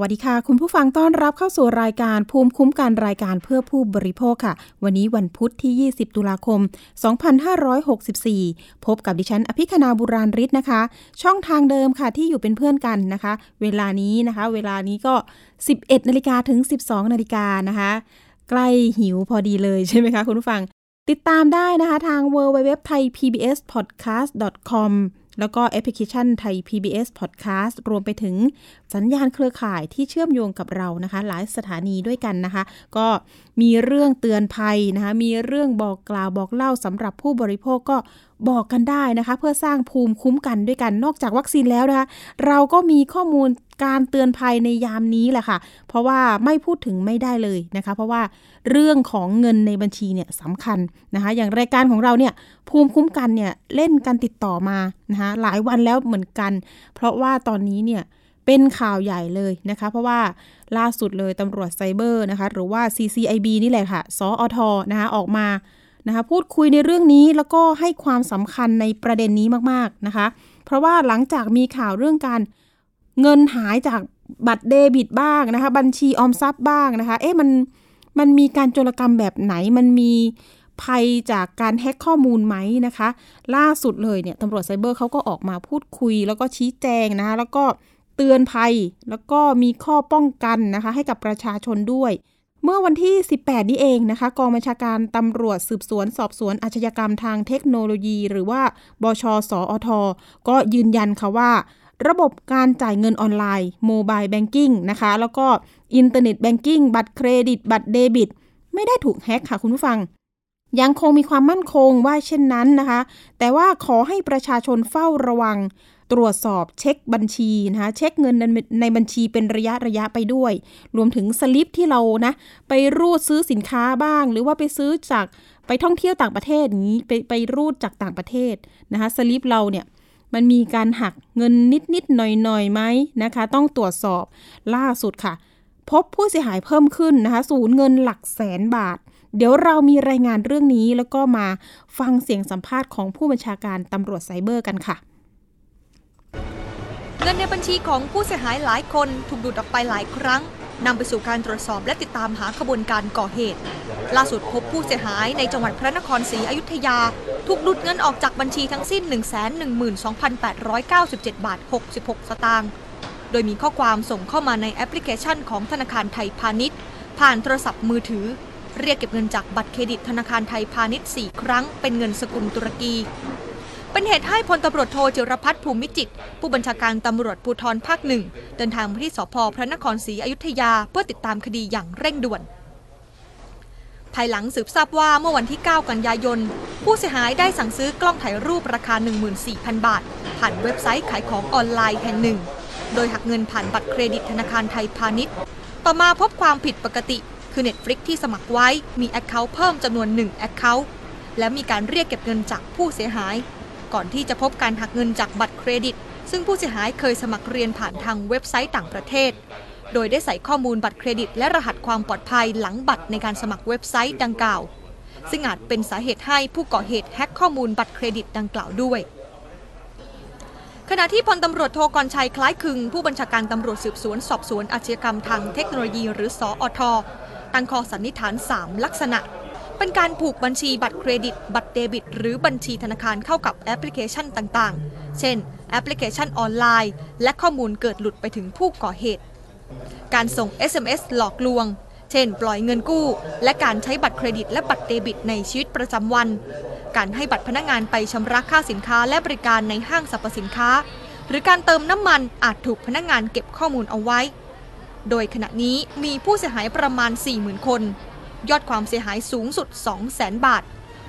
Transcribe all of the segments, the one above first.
วัสดีค่ะ คุณผู้ฟังต้อนรับเข้าสู่รายการภูมิคุ้มกันรายการเพื่อผู้บริโภคค่ะ วันนี้วันพุธที่ 20 ตุลาคม 2564 พบกับดิฉัน อภิคณาบุราริศนะคะ ช่องทางเดิมค่ะที่อยู่เป็นเพื่อนกันนะคะ เวลานี้นะคะ เวลานี้ก็ 11นาฬิกาถึง 12นาฬิกานะคะ ใกล้หิวพอดีเลยใช่ไหมคะคุณผู้ฟัง ติดตามได้นะคะทาง w w w t h a i PBS podcast com แล้วก็แอปพลิเคชันไทย PBS Podcast รวมไปถึงสัญญาณเครือข่ายที่เชื่อมโยงกับเรานะคะ หลายสถานีด้วยกันนะคะ ก็มีเรื่องเตือนภัยนะคะ มีเรื่องบอกกล่าวบอกเล่าสำหรับผู้บริโภคก็บอกกันได้นะคะ เพื่อสร้างภูมิคุ้มกันด้วยกันนอกจากวัคซีนแล้วนะคะ เราก็มีข้อมูล การเตือนภัยในยามนี้แหละค่ะ เพราะว่าไม่พูดถึงไม่ได้เลยนะคะ เพราะว่าเรื่องของเงินในบัญชีเนี่ยสำคัญนะคะ อย่างรายการของเราเนี่ยภูมิคุ้มกันเนี่ยเล่นกันติดต่อมานะคะหลายวันแล้วเหมือนกัน เพราะว่าตอนนี้เนี่ยเป็นข่าวใหญ่เลยนะคะ เพราะว่าล่าสุดเลยตำรวจไซเบอร์นะคะ หรือว่า CCIB นี่แหละค่ะ สอทนะคะออกมานะคะพูดคุยในเรื่องนี้แล้วก็ให้ความสำคัญในประเด็นนี้มากๆนะคะ เพราะว่าหลังจากมีข่าวเรื่องการ เงินหายจากบัตรเดบิตบ้างนะคะ บัญชีออมทรัพย์บ้างนะคะ เอ๊ะมันมันมีการโจรกรรมแบบไหนมันมีภัยจากการแฮ็กข้อมูลไหมนะคะ ล่าสุดเลยเนี่ยตำรวจไซเบอร์เขาก็ออกมาพูดคุย แล้วก็ชี้แจงนะคะแล้วก็เตือนภัยแล้วก็มีข้อป้องกันนะคะ ให้กับประชาชนด้วย เมื่อวันที่ 18 นี้เองนะคะ กองบัญชาการตำรวจสืบสวน สอบสวนอาชญากรรมทางเทคโนโลยี หรือว่าบชสอท ก็ยืนยันค่ะว่า ระบบการจ่ายเงินออนไลน์ mobile banking นะคะ แล้วก็ internet banking บัตรเครดิต บัตรเดบิต ไม่ได้ถูกแฮ็กค่ะคุณผู้ฟัง ยังคงมีความมั่นคงว่าเช่นนั้นนะคะ แต่ว่าขอให้ประชาชนเฝ้าระวัง ตรวจสอบเช็คบัญชีนะคะเช็คเงินในบัญชีเป็นระยะระยะไปด้วย รวมถึงสลิปที่เรานะ ไปรูดซื้อสินค้าบ้าง หรือว่าไปซื้อจากไปท่องเที่ยวต่างประเทศนี้ไปไปรูดจากต่างประเทศนะคะสลิปเราเนี่ย มันมีการหักเงินนิดนิดหน่อยหน่อยไหมนะคะ ต้องตรวจสอบล่าสุดค่ะ พบผู้เสียหายเพิ่มขึ้นนะคะ สูญเงินหลักแสนบาท เดี๋ยวเรามีรายงานเรื่องนี้แล้วก็มาฟังเสียงสัมภาษณ์ของผู้บัญชาการตำรวจไซเบอร์กันค่ะเงินในบัญชีของผู้เสียหายหลายคนถูกดูดออกไปหลายครั้ง นำไปสู่การตรวจสอบและติดตามหาขบวนการก่อเหตุ ล่าสุดพบผู้เสียหายในจังหวัดพระนครศรีอยุธยา ถูกดูดเงินออกจากบัญชีทั้งสิ้น 112,897 บาท 66 สตางค์ โดยมีข้อความส่งเข้ามาในแอปพลิเคชันของธนาคารไทยพาณิชย์ ผ่านโทรศัพท์มือถือ เรียกเก็บเงินจากบัตรเครดิตธนาคารไทยพาณิชย์ 4 ครั้ง เป็นเงินสกุลตุรกี เป็นเหตุให้พลตำรวจโทจิรพัฒน์ภูมิจิต ผู้บัญชาการตำรวจภูธรภาคหนึ่งเดินทางไปที่สภ.พระนครศรีอยุธยาเพื่อติดตามคดีอย่างเร่งด่วน ภายหลังสืบทราบว่าเมื่อวันที่ 9 กันยายน ผู้เสียหายได้สั่งซื้อกล้องถ่ายรูปราคา 14,000 บาท ผ่านเว็บไซต์ขายของออนไลน์แห่งหนึ่ง โดยหักเงินผ่านบัตรเครดิตธนาคารไทยพาณิชย์ ต่อมาพบความผิดปกติ คือ Netflix ที่สมัครไว้มี account เพิ่มจำนวน1 account และมีการเรียกเก็บเงินจากผู้เสียหาย ก่อนที่จะพบการหักเงินจากบัตรเครดิต ซึ่งผู้เสียหายเคยสมัครเรียนผ่านทางเว็บไซต์ต่างประเทศ โดยได้ใส่ข้อมูลบัตรเครดิต และรหัสความปลอดภัยหลังบัตรในการสมัครเว็บไซต์ดังกล่าว ซึ่งอาจเป็นสาเหตุให้ผู้ก่อเหตุแฮ็กข้อมูลบัตรเครดิตดังกล่าวด้วยขณะที่พลตำรวจโทกรไชยคล้ายคลึง ผู้บัญชาการตำรวจสืบสวนสอบสวนอาชญากรรมทางเทคโนโลยีหรือสอทตั้งข้อสันนิษฐาน 3 ลักษณะ เป็นการผูกบัญชีบัตรเครดิต บัตรเดบิต หรือบัญชีธนาคารเข้ากับแอปพลิเคชันต่างๆ เช่น แอปพลิเคชันออนไลน์ และข้อมูลเกิดหลุดไปถึงผู้ก่อเหตุ การส่ง SMS หลอกลวง เช่น ปล่อยเงินกู้ และการใช้บัตรเครดิต และบัตรเดบิต ในชีวิตประจำวัน การให้บัตรพนักงานไปชำระค่าสินค้าและบริการในห้างสรรพสินค้า หรือการเติมน้ำมันอาจถูกพนักงานเก็บข้อมูลเอาไว้ โดยขณะนี้มีผู้เสียหายประมาณ 40,000 คน ยอดความเสียหายสูงสุด 200,000 บาท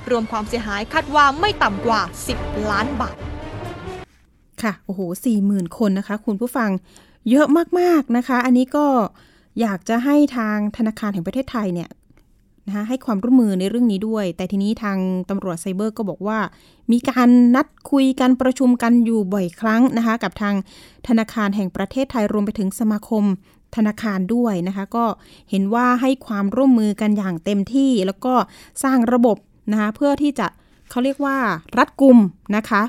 รวมความเสียหายคาดว่าไม่ต่ำกว่า 10 ล้านบาท ค่ะ โอ้โหสี่หมื่นคนนะคะ คุณผู้ฟังเยอะมากๆนะคะ อันนี้ก็อยากจะให้ทางธนาคารแห่งประเทศไทยเนี่ยนะคะให้ความร่วมมือในเรื่องนี้ด้วย แต่ทีนี้ทางตำรวจไซเบอร์ก็บอกว่า มีการนัดคุยกันประชุมกันอยู่บ่อยครั้งนะคะ กับทางธนาคารแห่งประเทศไทยรวมไปถึงสมาคม ธนาคารด้วยนะคะ ก็เห็นว่าให้ความร่วมมือกันอย่างเต็มที่ แล้วก็สร้างระบบนะคะเพื่อที่จะเขาเรียกว่ารัดกุมนะคะ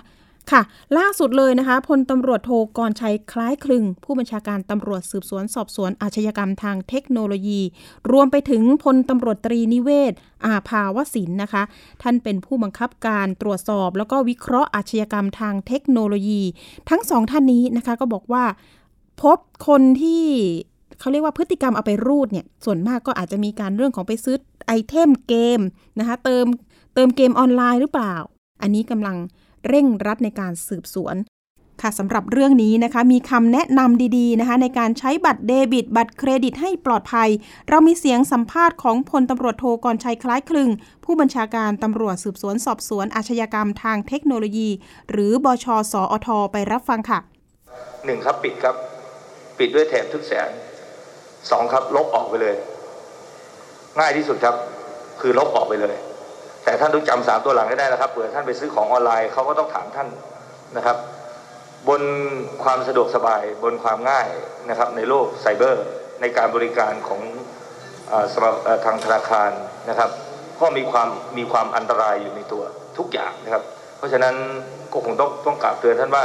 ค่ะ ล่าสุดเลยนะคะพลตำรวจโทกรชัยคล้ายคลึง ผู้บัญชาการตำรวจสืบสวนสอบสวนอาชญากรรมทางเทคโนโลยี รวมไปถึงพลตำรวจตรีนิเวศ อาภาวศินนะคะ ท่านเป็นผู้บังคับการตรวจสอบ แล้วก็วิเคราะห์อาชญากรรมทางเทคโนโลยี ทั้งสองท่านนี้นะคะก็บอกว่า พบคนที่ เขาเรียกว่าพฤติกรรมเอาไปรูดเนี่ยส่วนมากก็อาจจะมีการเรื่องของไปซื้อไอเทมเกมนะคะเติมเติมเกมออนไลน์หรือเปล่า อันนี้กำลังเร่งรัดในการสืบสวนค่ะสำหรับเรื่องนี้นะคะ มีคำแนะนำดีๆนะคะ ในการใช้บัตรเดบิต บัตรเครดิตให้ปลอดภัย เรามีเสียงสัมภาษณ์ของพลตำรวจโทกรชัยคล้ายคลึง ผู้บัญชาการตำรวจสืบสวนสอบสวนอาชญากรรมทางเทคโนโลยี หรือบชสอทไปรับฟังค่ะหนึ่งครับปิดครับ ปิดด้วยแถบทึกแสง สองครับ ลบออกไปเลย ง่ายที่สุดครับ คือลบออกไปเลย แต่ท่านต้องจำสามตัวหลังให้ได้นะครับเผื่อท่านไปซื้อของออนไลน์เขาก็ต้องถามท่านนะครับ บนความสะดวกสบายบนความง่ายนะครับ ในโลกไซเบอร์ ในการบริการของออทางธนาคารนะครับ ก็มีความมีความอันตรายอยู่ในตัวทุกอย่างนะครับ เพราะฉะนั้นก็คงต้องต้องกราบเตือนท่านว่า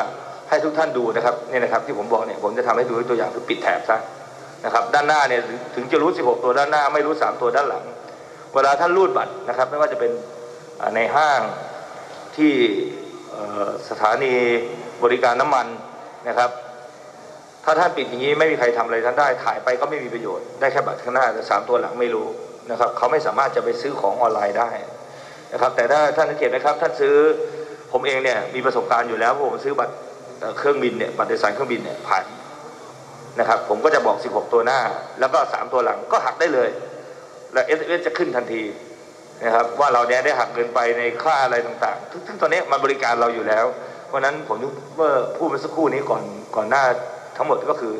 ให้ทุกท่านดูนะครับเนี่ยนะครับที่ผมบอกเนี่ยผมจะทำให้ดูตัวอย่างคือปิดแถบซะ นะครับด้านหน้าเนี่ยถึงจะรู้ 16 ตัวด้านหน้าไม่รู้ 3 ตัวด้านหลัง เวลาท่านรูดบัตรนะครับ ไม่ว่าจะเป็นในห้างที่สถานีบริการน้ำมันนะครับ ถ้าท่านปิดอย่างนี้ไม่มีใครทำอะไรท่านได้ถ่ายไปก็ไม่มีประโยชน์ได้แค่บัตรข้างหน้าแต่สามตัวหลังไม่รู้นะครับเขาไม่สามารถจะไปซื้อของออนไลน์ได้นะครับแต่ถ้าท่านสังเกตนะครับท่านซื้อผมเองเนี่ยมีประสบการณ์อยู่แล้วพราะผมซื้อบัตรเอ่อเครื่องบินเนี่ยบัตรโดยสารเครื่องบินเนี่ยผ่าน นะครับ ผมก็จะบอก 16 ตัวหน้า แล้วก็ 3 ตัวหลังก็หักได้เลย และ s อ s จะขึ้นทันทีนะครับ ว่าเราเนี่ยได้หักเกินไปในค่าอะไรต่างๆซึ่งตอนนี้มันบริการเราอยู่แล้ว เพราะนั้นผมยกเมื่อพูดเมื่อสักครู่นี้ก่อนก่อนหน้าทั้งหมดก็คือ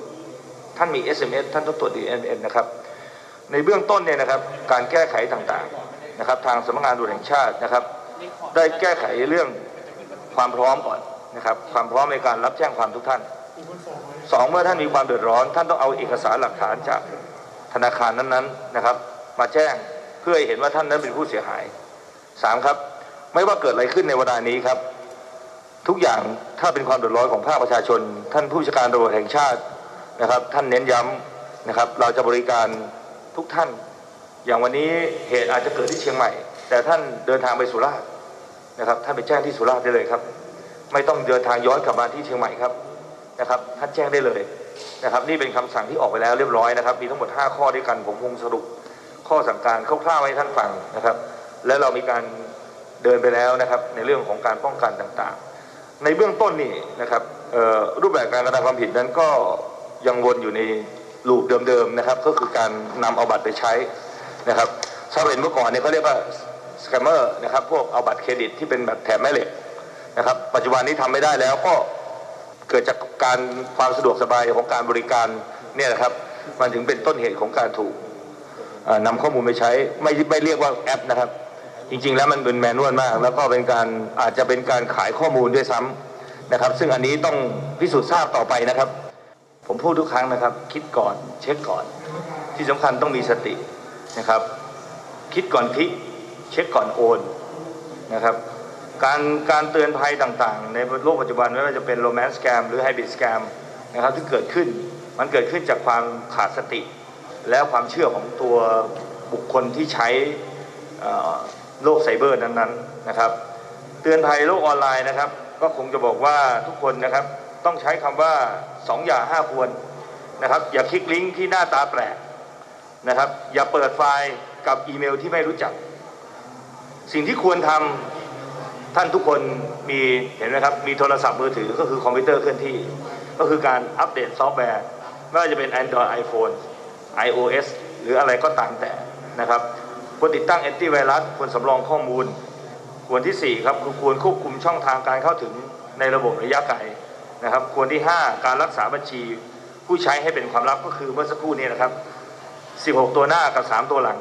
ท่านมี SMS ท่านต้องตรวจ DNS นะครับ ในเบื้องต้นเนี่ยนะครับการแก้ไขต่างๆนะครับ ทางสำนักงานตำรวจแห่งชาตินะครับ ได้แก้ไขเรื่องความพร้อมก่อนนะครับ ความพร้อมในการรับแจ้งความทุกท่าน สองเมื่อท่านมีความเดือดร้อน ท่านต้องเอาเอกสารหลักฐานจากธนาคารนั้นๆนะครับ มาแจ้งเพื่อให้เห็นว่าท่านนั้นเป็นผู้เสียหายสามครับ ไม่ว่าเกิดอะไรขึ้นในเวลานี้ครับ ทุกอย่างถ้าเป็นความเดือดร้อนของภาคประชาชน ท่านผู้จัดการตำรวจแห่งชาตินะครับ ท่านเน้นย้ำนะครับ เราจะบริการทุกท่าน อย่างวันนี้เหตุอาจจะเกิดที่เชียงใหม่ แต่ท่านเดินทางไปสุราษฎร์นะครับ ท่านไปแจ้งที่สุราษฎร์ได้เลยครับ ไม่ต้องเดินทางย้อนกลับมาที่เชียงใหม่ครับ นะครับท่านแจ้งได้เลยนะครับนี่เป็นคำสั่งที่ออกไปแล้วเรียบร้อยนะครับ มีทั้งหมด 5 ข้อด้วยกันผมคงสรุปข้อสั่งการคร่าวๆให้ท่านฟังนะครับ และเรามีการเดินไปแล้วนะครับในเรื่องของการป้องกันต่างๆ ในเบื้องต้นนี่นะครับรูปแบบการกระทำความผิดนั้นก็ยังวนอยู่ในลูปเดิมๆนะครับ ก็คือการนำเอาบัตรไปใช้นะครับถ้าเป็นเมื่อก่อนเนี่ยเขาเรียกว่าสแกมเมอร์นะครับพวกเอาบัตรเครดิตที่เป็นแบบแถมแม่เหล็กนะครับปัจจุบันนี้ทำไม่ได้แล้วก็ เกิดจากการความสะดวกสบายของการบริการเนี่ยนะครับ มันถึงเป็นต้นเหตุของการถูกเอ่อนำข้อมูลไปใช้ไม่ไม่เรียกว่าแอปนะครับ จริง ๆ แล้วมันเป็นแมนนวลมาก แล้วก็เป็นการอาจจะเป็นการขายข้อมูลด้วยซ้ำนะครับ ซึ่งอันนี้ต้องพิสูจน์ทราบต่อไปนะครับ ผมพูดทุกครั้งนะครับ คิดก่อนเช็คก่อน ที่สำคัญต้องมีสตินะครับ คิดก่อนคลิกเช็คก่อนโอนนะครับ การการเตือนภัยต่างๆ ในโลกปัจจุบันไม่ว่าจะเป็นโรแมนต์สแกมหรือไฮบริดสแกมนะครับที่เกิดขึ้นมันเกิดขึ้นจากความขาดสติ แล้วความเชื่อของตัวบุคคลที่ใช้โลกไซเบอร์นั้นๆนะครับเตือนภัยโลกออนไลน์นะครับ ก็คงจะบอกว่าทุกคนนะครับต้องใช้คำว่าสองอย่าห้าควรนะครับอย่าคลิกลิงก์ที่หน้าตาแปลกนะครับอย่าเปิดไฟล์กับอีเมลที่ไม่รู้จัก สิ่งที่ควรทำ ท่านทุกคนมีเห็นไหมครับมีโทรศัพท์มือถือก็คือคอมพิวเตอร์เคลื่อนที่ ก็คือการอัปเดตซอฟต์แวร์ไม่ว่าจะเป็น Android iPhone iOS หรืออะไรก็ตามแต่นะครับควรติดตั้งแอนตี้ไวรัสควรสำรองข้อมูล ควรที่ 4 ครับคือควรควบคุมช่องทางการเข้าถึงในระบบระยะไกลนะครับควรที่ 5 การรักษาบัญชี ผู้ใช้ให้เป็นความลับก็คือเมื่อสักครู่นี้นะครับ 16 ตัวหน้ากับ 3 ตัวหลัง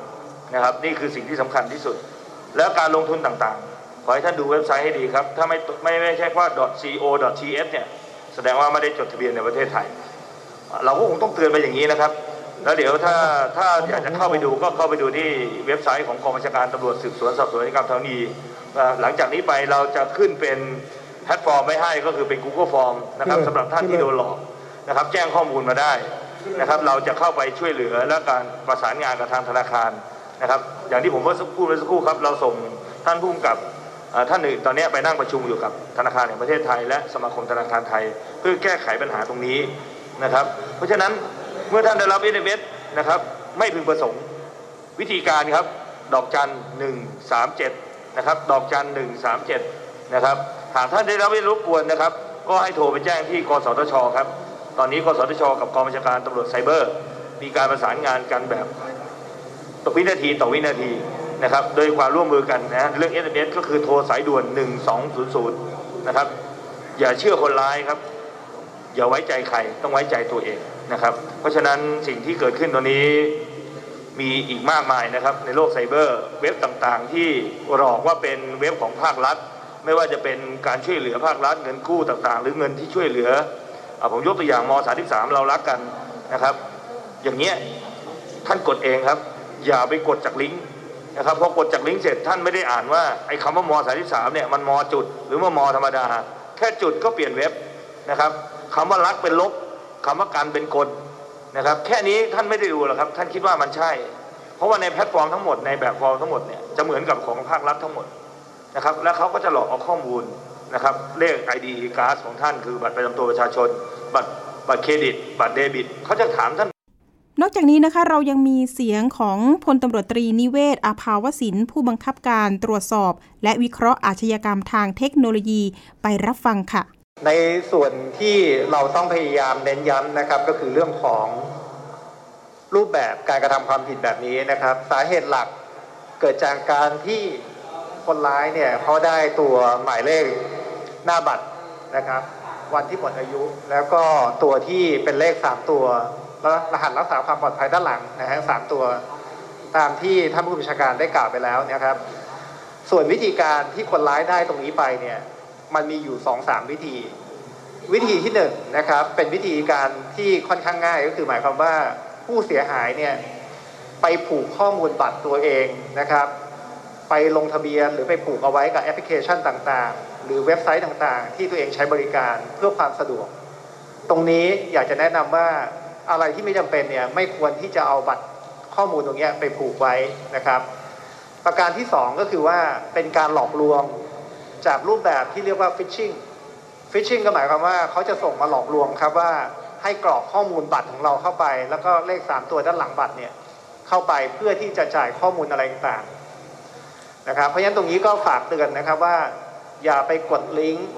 นะครับ นี่คือสิ่งที่สำคัญที่สุด แล้วการลงทุนต่างๆ ขอให้ท่านดูเว็บไซต์ให้ดีครับ ถ้าไม่ไม่ไม่ใช่ว่า .co.th เนี่ยแสดงว่าไม่ได้จดทะเบียนในประเทศไทย เราก็คงต้องเตือนไปอย่างนี้นะครับ แล้วเดี๋ยวถ้าถ้าอยากจะเข้าไปดูก็เข้าไปดูที่เว็บไซต์ของกองบัญชาการตำรวจสืบสวนสอบสวนนิติกรรมทางคดีอ่าหลังจากนี้ไปเราจะขึ้นเป็นแพลตฟอร์มไว้ให้ก็คือเป็น Google Form นะครับสำหรับท่านที่โดนหลอกนะครับ แจ้งข้อมูลมาได้นะครับ เราจะเข้าไปช่วยเหลือและการประสานงานกับทางธนาคารนะครับ อย่างที่ผมเมื่อสักพูดเมื่อสักครู่ครับ เราส่งท่านผู้กำกับเอ่อ ท่านหนึ่งตอนนี้ไปนั่งประชุมอยู่กับธนาคารแห่งประเทศไทย และสมาคมธนาคารไทย เพื่อแก้ไขปัญหาตรงนี้นะครับ เพราะฉะนั้นเมื่อท่านได้รับเอเสนะครับไม่พึงประสงค์วิธีการครับดอกจันหนึ่งสามเจ็ดนะครับดอกจันหนึ่งสามเจ็ดนะครับหากท่านได้รับไม่รบกวนนะครับ ก็ให้โทรไปแจ้งที่กสทชครับตอนนี้กสทช กับกองบัญชาการตำรวจไซเบอร์ มีการประสานงานกันแบบต่อวินาทีต่อวินาที นะครับโดยความร่วมมือกันนะเรื่อง SMS ก็คือโทรสายด่วน 1200 นะครับ อย่าเชื่อคนร้ายครับ อย่าไว้ใจใครต้องไว้ใจตัวเองนะครับ เพราะฉะนั้นสิ่งที่เกิดขึ้นตอนนี้มีอีกมากมายนะครับ ในโลกไซเบอร์เว็บต่างๆ ที่หลอกว่าเป็นเว็บของภาครัฐ ไม่ว่าจะเป็นการช่วยเหลือภาครัฐเงินกู้ต่างๆ หรือเงินที่ช่วยเหลืออผมยกตัวอย่างม .33 เรารักกันนะครับ อย่างเงี้ยท่านกดเองครับ อย่าไปกดจากลิงก์ นะครับพอกดจากลิงก์เสร็จท่านไม่ได้อ่านว่าไอ้คำว่าม .33 เนี่ยมันมอจุดหรือว่ามธรรมดา แค่จุดก็เปลี่ยนเว็บนะครับคำว่ารักเป็นลบคำว่าการเป็นกลนะครับ แค่นี้ท่านไม่ได้ดูหรอกครับ ท่านคิดว่ามันใช่ เพราะว่าในแพลตฟอร์มทั้งหมดในแบบฟอร์มทั้งหมดเนี่ยจะเหมือนกับของภาครัฐทั้งหมดนะครับ แล้วเขาก็จะหลอกเอาข้อมูลนะครับเลข ID การ์ดของท่านคือบัตรประจำตัวประชาชน บัตรบัตรเครดิต บัตรเดบิตเขาจะถามท่าน นอกจากนี้นะคะเรายังมีเสียงของพลตำรวจตรีนิเวศ อาภาวสินผู้บังคับการตรวจสอบ และวิเคราะห์อาชญากรรมทางเทคโนโลยีไปรับฟังค่ะ ในส่วนที่เราต้องพยายามเน้นย้ำนะครับ ก็คือเรื่องของรูปแบบการกระทำความผิดแบบนี้นะครับ สาเหตุหลักเกิดจากการที่คนร้ายเนี่ยเขาได้ตัวหมายเลขหน้าบัตรนะครับ วันที่หมดอายุ แล้วก็ตัวที่เป็นเลข 3 ตัวแล้ว รหัสรักษาความปลอดภัยด้านหลังนะฮะสามตัวตามที่ท่านผู้บัญชาการได้กล่าวไปแล้วนะครับ ส่วนวิธีการที่คนร้ายได้ตรงนี้ไปเนี่ยมันมีอยู่สองสามวิธี วิธีที่หนึ่งนะครับ เป็นวิธีการที่ค่อนข้างง่ายก็คือหมายความว่าผู้เสียหายเนี่ยไปผูกข้อมูลบัตรตัวเองนะครับ ไปลงทะเบียนหรือไปผูกเอาไว้กับแอปพลิเคชันต่างๆ หรือเว็บไซต์ต่างๆ ที่ตัวเองใช้บริการเพื่อความสะดวก ตรงนี้อยากจะแนะนำว่า อะไรที่ไม่จำเป็นเนี่ยไม่ควรที่จะเอาบัตรข้อมูลตรงนี้ไปผูกไว้นะครับ ประการที่สองก็คือว่าเป็นการหลอกลวงจากรูปแบบที่เรียกว่า phishing phishing ก็หมายความว่าเขาจะส่งมาหลอกลวงครับว่าให้กรอกข้อมูลบัตรของเราเข้าไป แล้วก็เลข 3 ตัวด้านหลังบัตรเนี่ยเข้าไปเพื่อที่จะจ่ายข้อมูลอะไรต่างๆนะครับ เพราะฉะนั้นตรงนี้ก็ฝากเตือนนะครับว่า อย่าไปกดลิงก์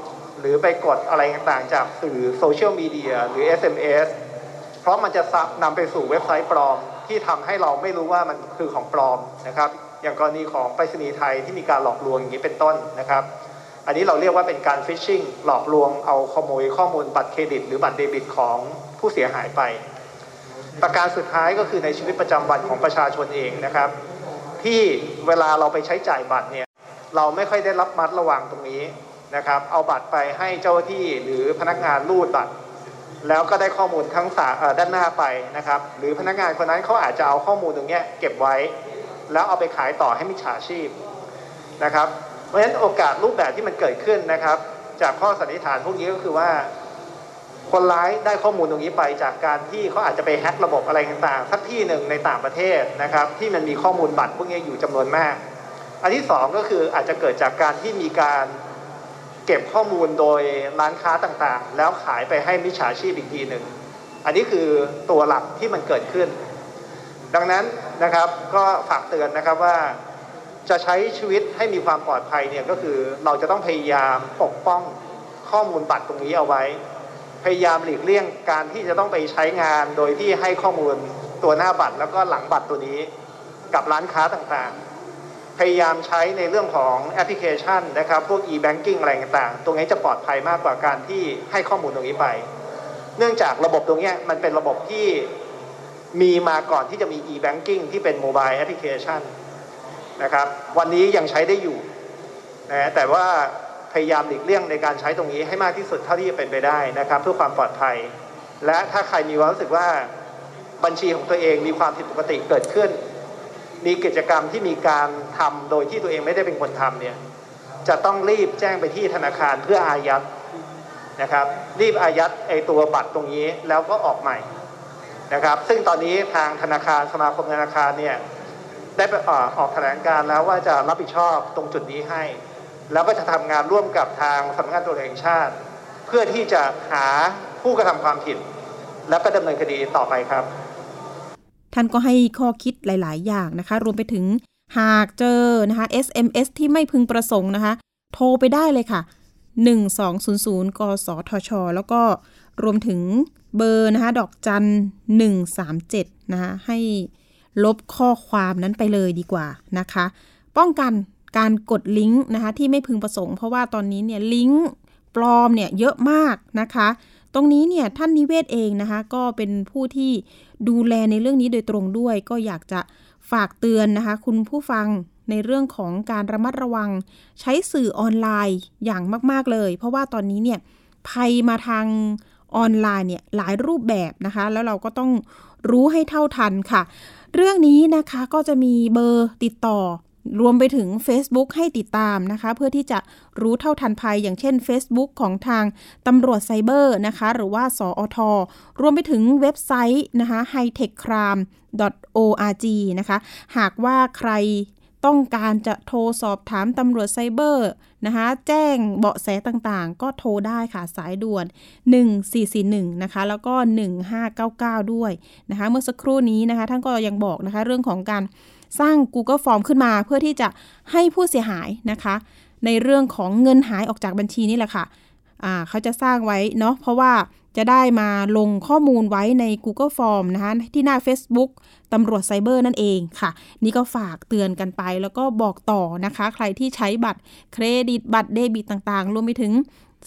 หรือไปกดอะไรต่างๆ จากสื่อโซเชียลมีเดียหรือ SMS เพราะมันจะนำไปสู่เว็บไซต์ปลอม ที่ทำให้เราไม่รู้ว่ามันคือของปลอมนะครับ อย่างกรณีของไปรษณีย์ไทยที่มีการหลอกลวงอย่างนี้เป็นต้นนะครับ อันนี้เราเรียกว่าเป็นการฟิชชิงหลอกลวงเอาขโมยข้อมูลบัตรเครดิต หรือบัตรเดบิตของผู้เสียหายไป ประการสุดท้ายก็คือในชีวิตประจำวันของประชาชนเองนะครับ ที่เวลาเราไปใช้จ่ายบัตรเนี่ยเราไม่ค่อยได้รับมัดระวังตรงนี้นะครับ เอาบัตรไปให้เจ้าหน้าที่หรือพนักงานรูดบัตร แล้วก็ได้ข้อมูลทั้งสาด้านหน้าไปนะครับ หรือพนักงานคนนั้นเขาอาจจะเอาข้อมูลตรงนี้เก็บไว้ แล้วเอาไปขายต่อให้มิจฉาชีพนะครับ เพราะฉะนั้นโอกาสรูปแบบที่มันเกิดขึ้นนะครับ จากข้อสันนิษฐานพวกนี้ก็คือว่า คนร้ายได้ข้อมูลตรงนี้ไปจากการที่เขาอาจจะไปแฮ็กระบบอะไรต่างๆสักที่หนึ่งในต่างประเทศนะครับ ที่มันมีข้อมูลบัตรพวกนี้อยู่จำนวนมาก อันที่สองก็คืออาจจะเกิดจากการที่มีการ เก็บข้อมูลโดยร้านค้าต่างๆ แล้วขายไปให้มิจฉาชีพอีกทีหนึ่ง อันนี้คือตัวหลักที่มันเกิดขึ้น ดังนั้นนะครับก็ฝากเตือนนะครับว่าจะใช้ชีวิตให้มีความปลอดภัยเนี่ยก็คือเราจะต้องพยายามปกป้องข้อมูลบัตรตรงนี้เอาไว้ พยายามหลีกเลี่ยงการที่จะต้องไปใช้งานโดยที่ให้ข้อมูลตัวหน้าบัตรแล้วก็หลังบัตรตัวนี้กับร้านค้าต่างๆ พยายามใช้ในเรื่องของแอปพลิเคชันนะครับ พวก e-banking อะไรต่างๆ ตรงนี้จะปลอดภัยมากกว่าการที่ให้ข้อมูลตรงนี้ไป เนื่องจากระบบตรงนี้มันเป็นระบบที่มีมาก่อนที่จะมี e-banking ที่เป็น mobile application นะครับ วันนี้ยังใช้ได้อยู่นะแต่ว่าพยายามหลีกเลี่ยงในการใช้ตรงนี้ให้มากที่สุดเท่าที่จะเป็นไปได้นะครับ เพื่อความปลอดภัย และถ้าใครมีความรู้สึกว่าบัญชีของตัวเองมีความผิดปกติเกิดขึ้น มีกิจกรรมที่มีการทำโดยที่ตัวเองไม่ได้เป็นคนทำเนี่ยจะต้องรีบแจ้งไปที่ธนาคารเพื่ออายัดนะครับ รีบอายัดไอตัวบัตรตรงนี้แล้วก็ออกใหม่นะครับ ซึ่งตอนนี้ทางธนาคารสมาคมธนาคารเนี่ยได้ไปออกแถลงการแล้วว่าจะรับผิดชอบตรงจุดนี้ให้ แล้วก็จะทำงานร่วมกับทางสำนักงานตำรวจแห่งชาติ เพื่อที่จะหาผู้กระทำความผิด แล้วก็ดำเนินคดีต่อไปครับ ท่านก็ให้ข้อคิดหลาย ๆ อย่างนะคะ รวมไปถึงหากเจอนะคะ SMS ที่ไม่พึงประสงค์นะคะ โทรไปได้เลยค่ะ 1200 กสทช แล้วก็รวมถึงเบอร์นะคะ ดอกจัน 137 นะคะ ให้ลบข้อความนั้นไปเลยดีกว่านะคะ ป้องกันการกดลิงก์นะคะที่ไม่พึงประสงค์ เพราะว่าตอนนี้เนี่ยลิงก์ปลอมเนี่ยเยอะมากนะคะ ตรงนี้เนี่ยท่านนิเวศเองนะคะ ก็เป็นผู้ที่ ดูแลในเรื่องนี้โดยตรงด้วย ก็อยากจะฝากเตือนนะคะ คุณผู้ฟังในเรื่องของการระมัดระวัง ใช้สื่อออนไลน์อย่างมาก ๆ เลย เพราะว่าตอนนี้เนี่ยภัยมาทางออนไลน์เนี่ยหลายรูปแบบนะคะ แล้วเราก็ต้องรู้ให้เท่าทันค่ะ เรื่องนี้นะคะก็จะมีเบอร์ติดต่อ รวมไปถึง Facebook ให้ติดตามนะคะ เพื่อที่จะรู้เท่าทันภัย อย่างเช่น Facebook ของทางตำรวจไซเบอร์นะคะ หรือว่าสออท รวมไปถึงเว็บไซต์นะคะ hightechcrime.org นะคะ หากว่าใครต้องการจะโทรสอบถามตำรวจไซเบอร์นะคะแจ้งเบาะแสต่างๆ ก็โทรได้ค่ะสายด่วน 1441 นะคะ แล้วก็ 1599 ด้วยนะคะ เมื่อสักครู่นี้นะคะ ท่านก็ยังบอกนะคะ เรื่องของการ สร้าง Google Form ขึ้นมา เพื่อที่จะให้ผู้เสียหายนะคะ ในเรื่องของเงินหายออกจากบัญชีนี่แหละค่ะเขาจะสร้างไว้เนาะเพราะว่าจะได้มาลงข้อมูลไว้ใน Google Form นะคะที่หน้า Facebook ตำรวจไซเบอร์นั่นเองค่ะ นี่ก็ฝากเตือนกันไปแล้วก็บอกต่อนะคะ ใครที่ใช้บัตรเครดิตบัตรเดบิตต่างๆ รวมไปถึง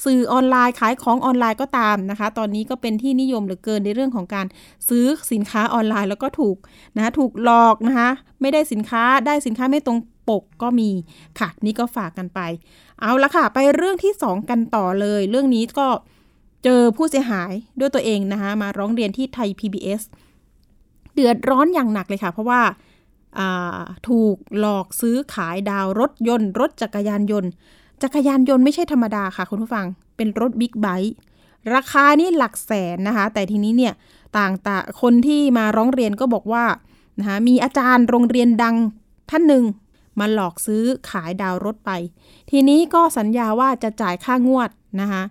สื่อออนไลน์ขายของออนไลน์ก็ตามนะคะ ตอนนี้ก็เป็นที่นิยมเหลือเกินในเรื่องของการซื้อสินค้าออนไลน์แล้วก็ถูกนะะถูกหลอกนะคะ ไม่ได้สินค้าได้สินค้าไม่ตรงปกก็มีค่ะ นี่ก็ฝากกันไป เอาละค่ะ ไปเรื่องที่ 2 กันต่อเลย เรื่องนี้ก็เจอผู้เสียหายด้วยตัวเองนะคะมาร้องเรียนที่ไทย PBS เดือดร้อนอย่างหนักเลยค่ะ เพราะว่าถูกหลอกซื้อขายดาวรถยนต์ รถจักรยานยนต์ จักรยานยนต์ไม่ใช่ธรรมดาค่ะ คุณผู้ฟังเป็นรถบิ๊กไบค์ราคานี่หลักแสนนะคะ แต่ทีนี้เนี่ยต่างตาคนที่มาร้องเรียนก็บอกว่า นะคะมีอาจารย์โรงเรียนดังท่านหนึ่งมาหลอกซื้อขายดาวรถไป ทีนี้ก็สัญญาว่าจะจ่ายค่างวดนะคะ